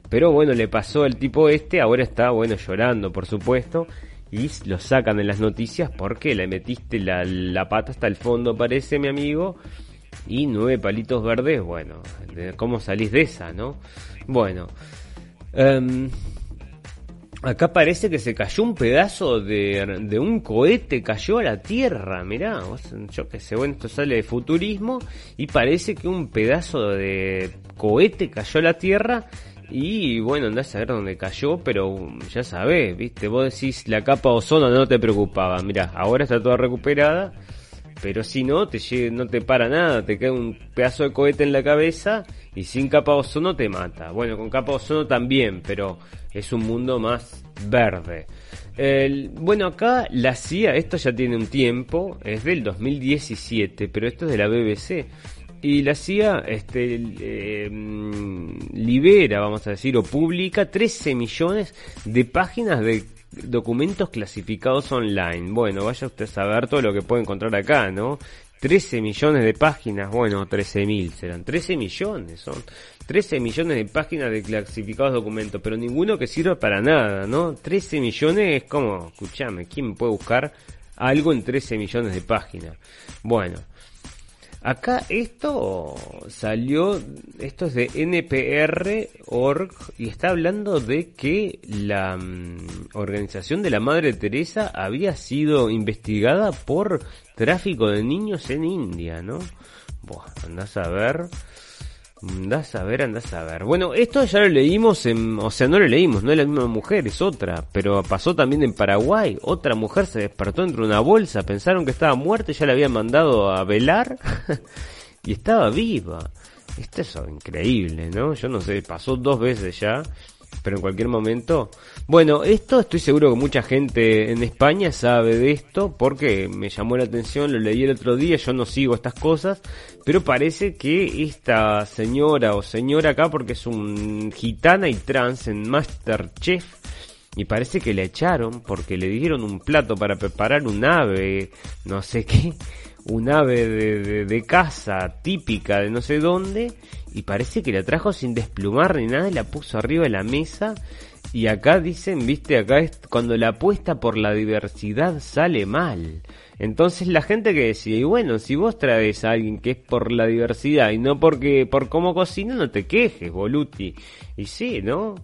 pero bueno, le pasó al tipo este, ahora está, bueno, llorando, por supuesto, y lo sacan en las noticias porque le metiste la, pata hasta el fondo, parece, mi amigo, y nueve palitos verdes, bueno, ¿cómo salís de esa, no? Bueno, um, Acá parece que se cayó un pedazo de, de, un cohete, cayó a la Tierra, mirá, yo que sé, bueno, esto sale de futurismo y parece que un pedazo de cohete cayó a la Tierra y bueno, andás a ver dónde cayó, pero ya sabés, viste, vos decís la capa ozono no te preocupaba, mirá, ahora está toda recuperada, pero si no, te no te para nada, te cae un pedazo de cohete en la cabeza y sin capa ozono te mata. Bueno, con capa ozono también, pero es un mundo más verde. bueno, acá la CIA, esto ya tiene un tiempo, es del 2017, pero esto es de la BBC. Y la CIA este, eh, libera, vamos a decir, o publica 13 millones de páginas de documentos clasificados online. Bueno, vaya usted a saber todo lo que puede encontrar acá, ¿no? 13 millones de páginas, bueno, 13 mil serán, 13 millones, son 13 millones de páginas de clasificados documentos, pero ninguno que sirva para nada, ¿no? 13 millones es como, escúchame, ¿quién puede buscar algo en 13 millones de páginas? Bueno, Acá esto salió, esto es de NPR.org y está hablando de que la mm, organización de la Madre Teresa había sido investigada por tráfico de niños en India, ¿no? Buah, andás a ver. Andás a ver, andás a ver. Bueno, esto ya lo leímos en... O sea, no lo leímos, no es la misma mujer, es otra. Pero pasó también en Paraguay. Otra mujer se despertó entre una bolsa, pensaron que estaba muerta ya la habían mandado a velar. y estaba viva. Esto es increíble, ¿no? Yo no sé, pasó dos veces ya pero en cualquier momento. Bueno, esto estoy seguro que mucha gente en España sabe de esto porque me llamó la atención, lo leí el otro día, yo no sigo estas cosas, pero parece que esta señora o señora acá, porque es un gitana y trans en Masterchef, y parece que le echaron porque le dieron un plato para preparar un ave, no sé qué, un ave de, de, casa típica de no sé dónde y parece que la trajo sin desplumar ni nada y la puso arriba de la mesa y acá dicen, viste, acá es cuando la apuesta por la diversidad sale mal. Entonces la gente que decía, y bueno, si vos traes a alguien que es por la diversidad y no porque por cómo cocina, no te quejes, boluti. Y sí, ¿no?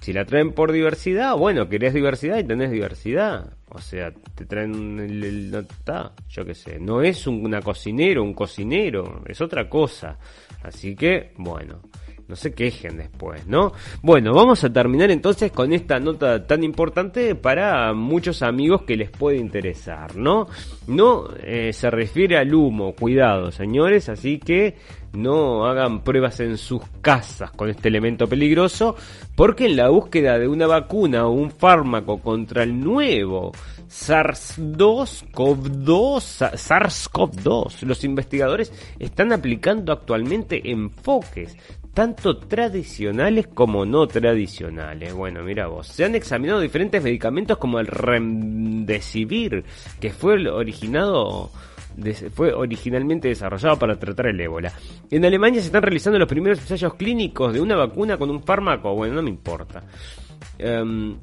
Si la traen por diversidad, bueno, querés diversidad y tenés diversidad. O sea, te traen el, no está, yo qué sé, no es un, una cocinero, un cocinero, es otra cosa. Así que, bueno, no se quejen después, ¿no? Bueno, vamos a terminar entonces con esta nota tan importante para muchos amigos que les puede interesar, ¿no? No eh, se refiere al humo, cuidado, señores, así que no hagan pruebas en sus casas con este elemento peligroso, porque en la búsqueda de una vacuna o un fármaco contra el nuevo SARS-2, CoV-2, SARS-CoV-2, los investigadores están aplicando actualmente enfoques tanto tradicionales como no tradicionales. Bueno, mira vos, se han examinado diferentes medicamentos como el Remdesivir, que fue originado fue originalmente desarrollado para tratar el ébola. En Alemania se están realizando los primeros ensayos clínicos de una vacuna con un fármaco, bueno, no me importa. Em,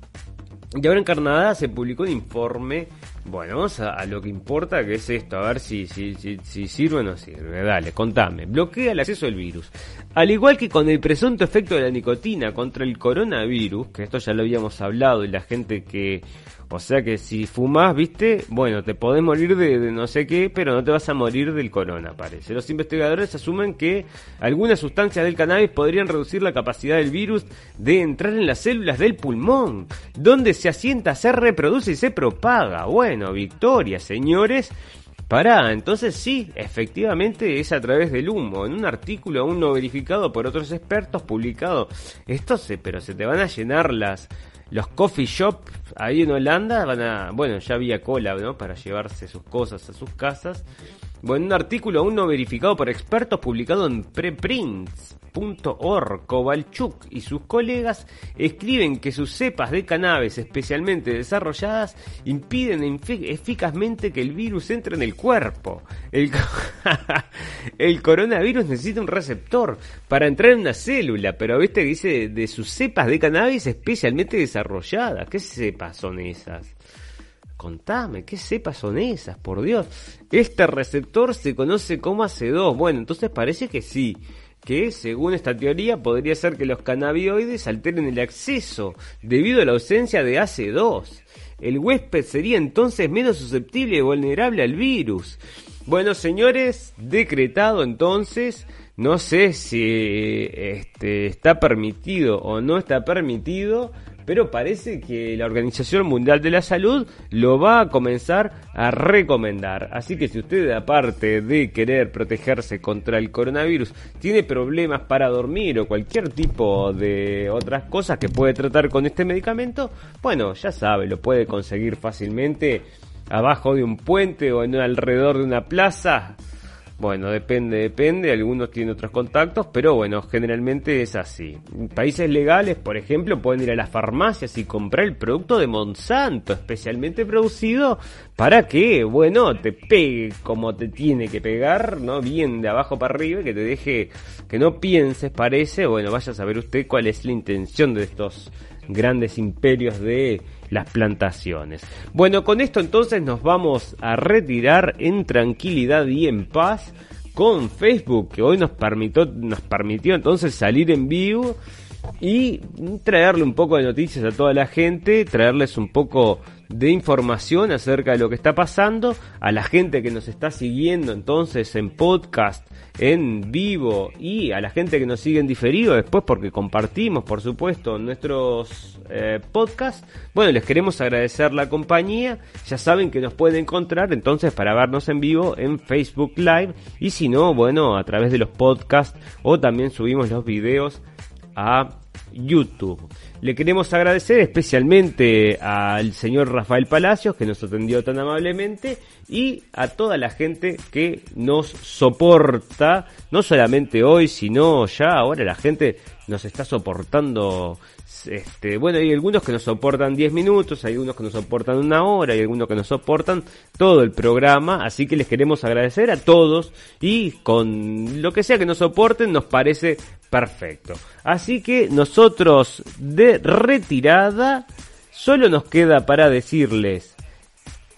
y ahora en Canadá se publicó un informe. Bueno, vamos a, lo que importa, que es esto, a ver si, si, si, si, sirve o no sirve. Dale, contame. Bloquea el acceso al virus. Al igual que con el presunto efecto de la nicotina contra el coronavirus, que esto ya lo habíamos hablado y la gente que o sea que si fumas, viste, bueno, te podés morir de, no sé qué, pero no te vas a morir del corona, parece. Los investigadores asumen que algunas sustancias del cannabis podrían reducir la capacidad del virus de entrar en las células del pulmón, donde se asienta, se reproduce y se propaga. Bueno, victoria, señores. Para, entonces sí, efectivamente es a través del humo. En un artículo aún no verificado por otros expertos publicado. Esto se, pero se te van a llenar las, los coffee shop ahí en Holanda van a, bueno, ya había cola, ¿no? Para llevarse sus cosas a sus casas. Bueno, un artículo aún no verificado por expertos publicado en preprints.org, Kovalchuk y sus colegas escriben que sus cepas de cannabis especialmente desarrolladas impiden eficazmente que el virus entre en el cuerpo. El, el coronavirus necesita un receptor para entrar en una célula, pero viste que dice de sus cepas de cannabis especialmente desarrolladas. ¿Qué cepas son esas? Contame, ¿qué cepas son esas? Por Dios. Este receptor se conoce como AC2. Bueno, entonces parece que sí. Que según esta teoría podría ser que los cannabinoides alteren el acceso debido a la ausencia de AC2. El huésped sería entonces menos susceptible y vulnerable al virus. Bueno, señores, decretado entonces. No sé si este, está permitido o no está permitido pero parece que la Organización Mundial de la Salud lo va a comenzar a recomendar. Así que si usted, aparte de querer protegerse contra el coronavirus, tiene problemas para dormir o cualquier tipo de otras cosas que puede tratar con este medicamento, bueno, ya sabe, lo puede conseguir fácilmente abajo de un puente o en alrededor de una plaza bueno, depende, depende, algunos tienen otros contactos, pero bueno, generalmente es así. Países legales, por ejemplo, pueden ir a las farmacias y comprar el producto de Monsanto, especialmente producido para que, bueno, te pegue como te tiene que pegar, ¿no? Bien de abajo para arriba, que te deje, que no pienses, parece, bueno, vaya a saber usted cuál es la intención de estos grandes imperios de las plantaciones. Bueno, con esto entonces nos vamos a retirar en tranquilidad y en paz con Facebook, que hoy nos permitió, nos permitió entonces salir en vivo y traerle un poco de noticias a toda la gente, traerles un poco de información acerca de lo que está pasando, a la gente que nos está siguiendo entonces en podcast, en vivo y a la gente que nos sigue en diferido después porque compartimos por supuesto nuestros eh, podcasts. Bueno, les queremos agradecer la compañía, ya saben que nos pueden encontrar entonces para vernos en vivo en Facebook Live y si no, bueno, a través de los podcasts o también subimos los videos a YouTube. Le queremos agradecer especialmente al señor Rafael Palacios que nos atendió tan amablemente y a toda la gente que nos soporta, no solamente hoy, sino ya ahora la gente nos está soportando este, bueno, hay algunos que nos soportan 10 minutos, hay algunos que nos soportan una hora, hay algunos que nos soportan todo el programa, así que les queremos agradecer a todos y con lo que sea que nos soporten nos parece perfecto. Así que nosotros de retirada solo nos queda para decirles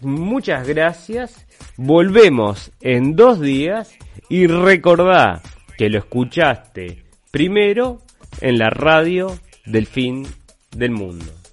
muchas gracias, volvemos en dos días y recordá que lo escuchaste primero en la radio del fin del mundo.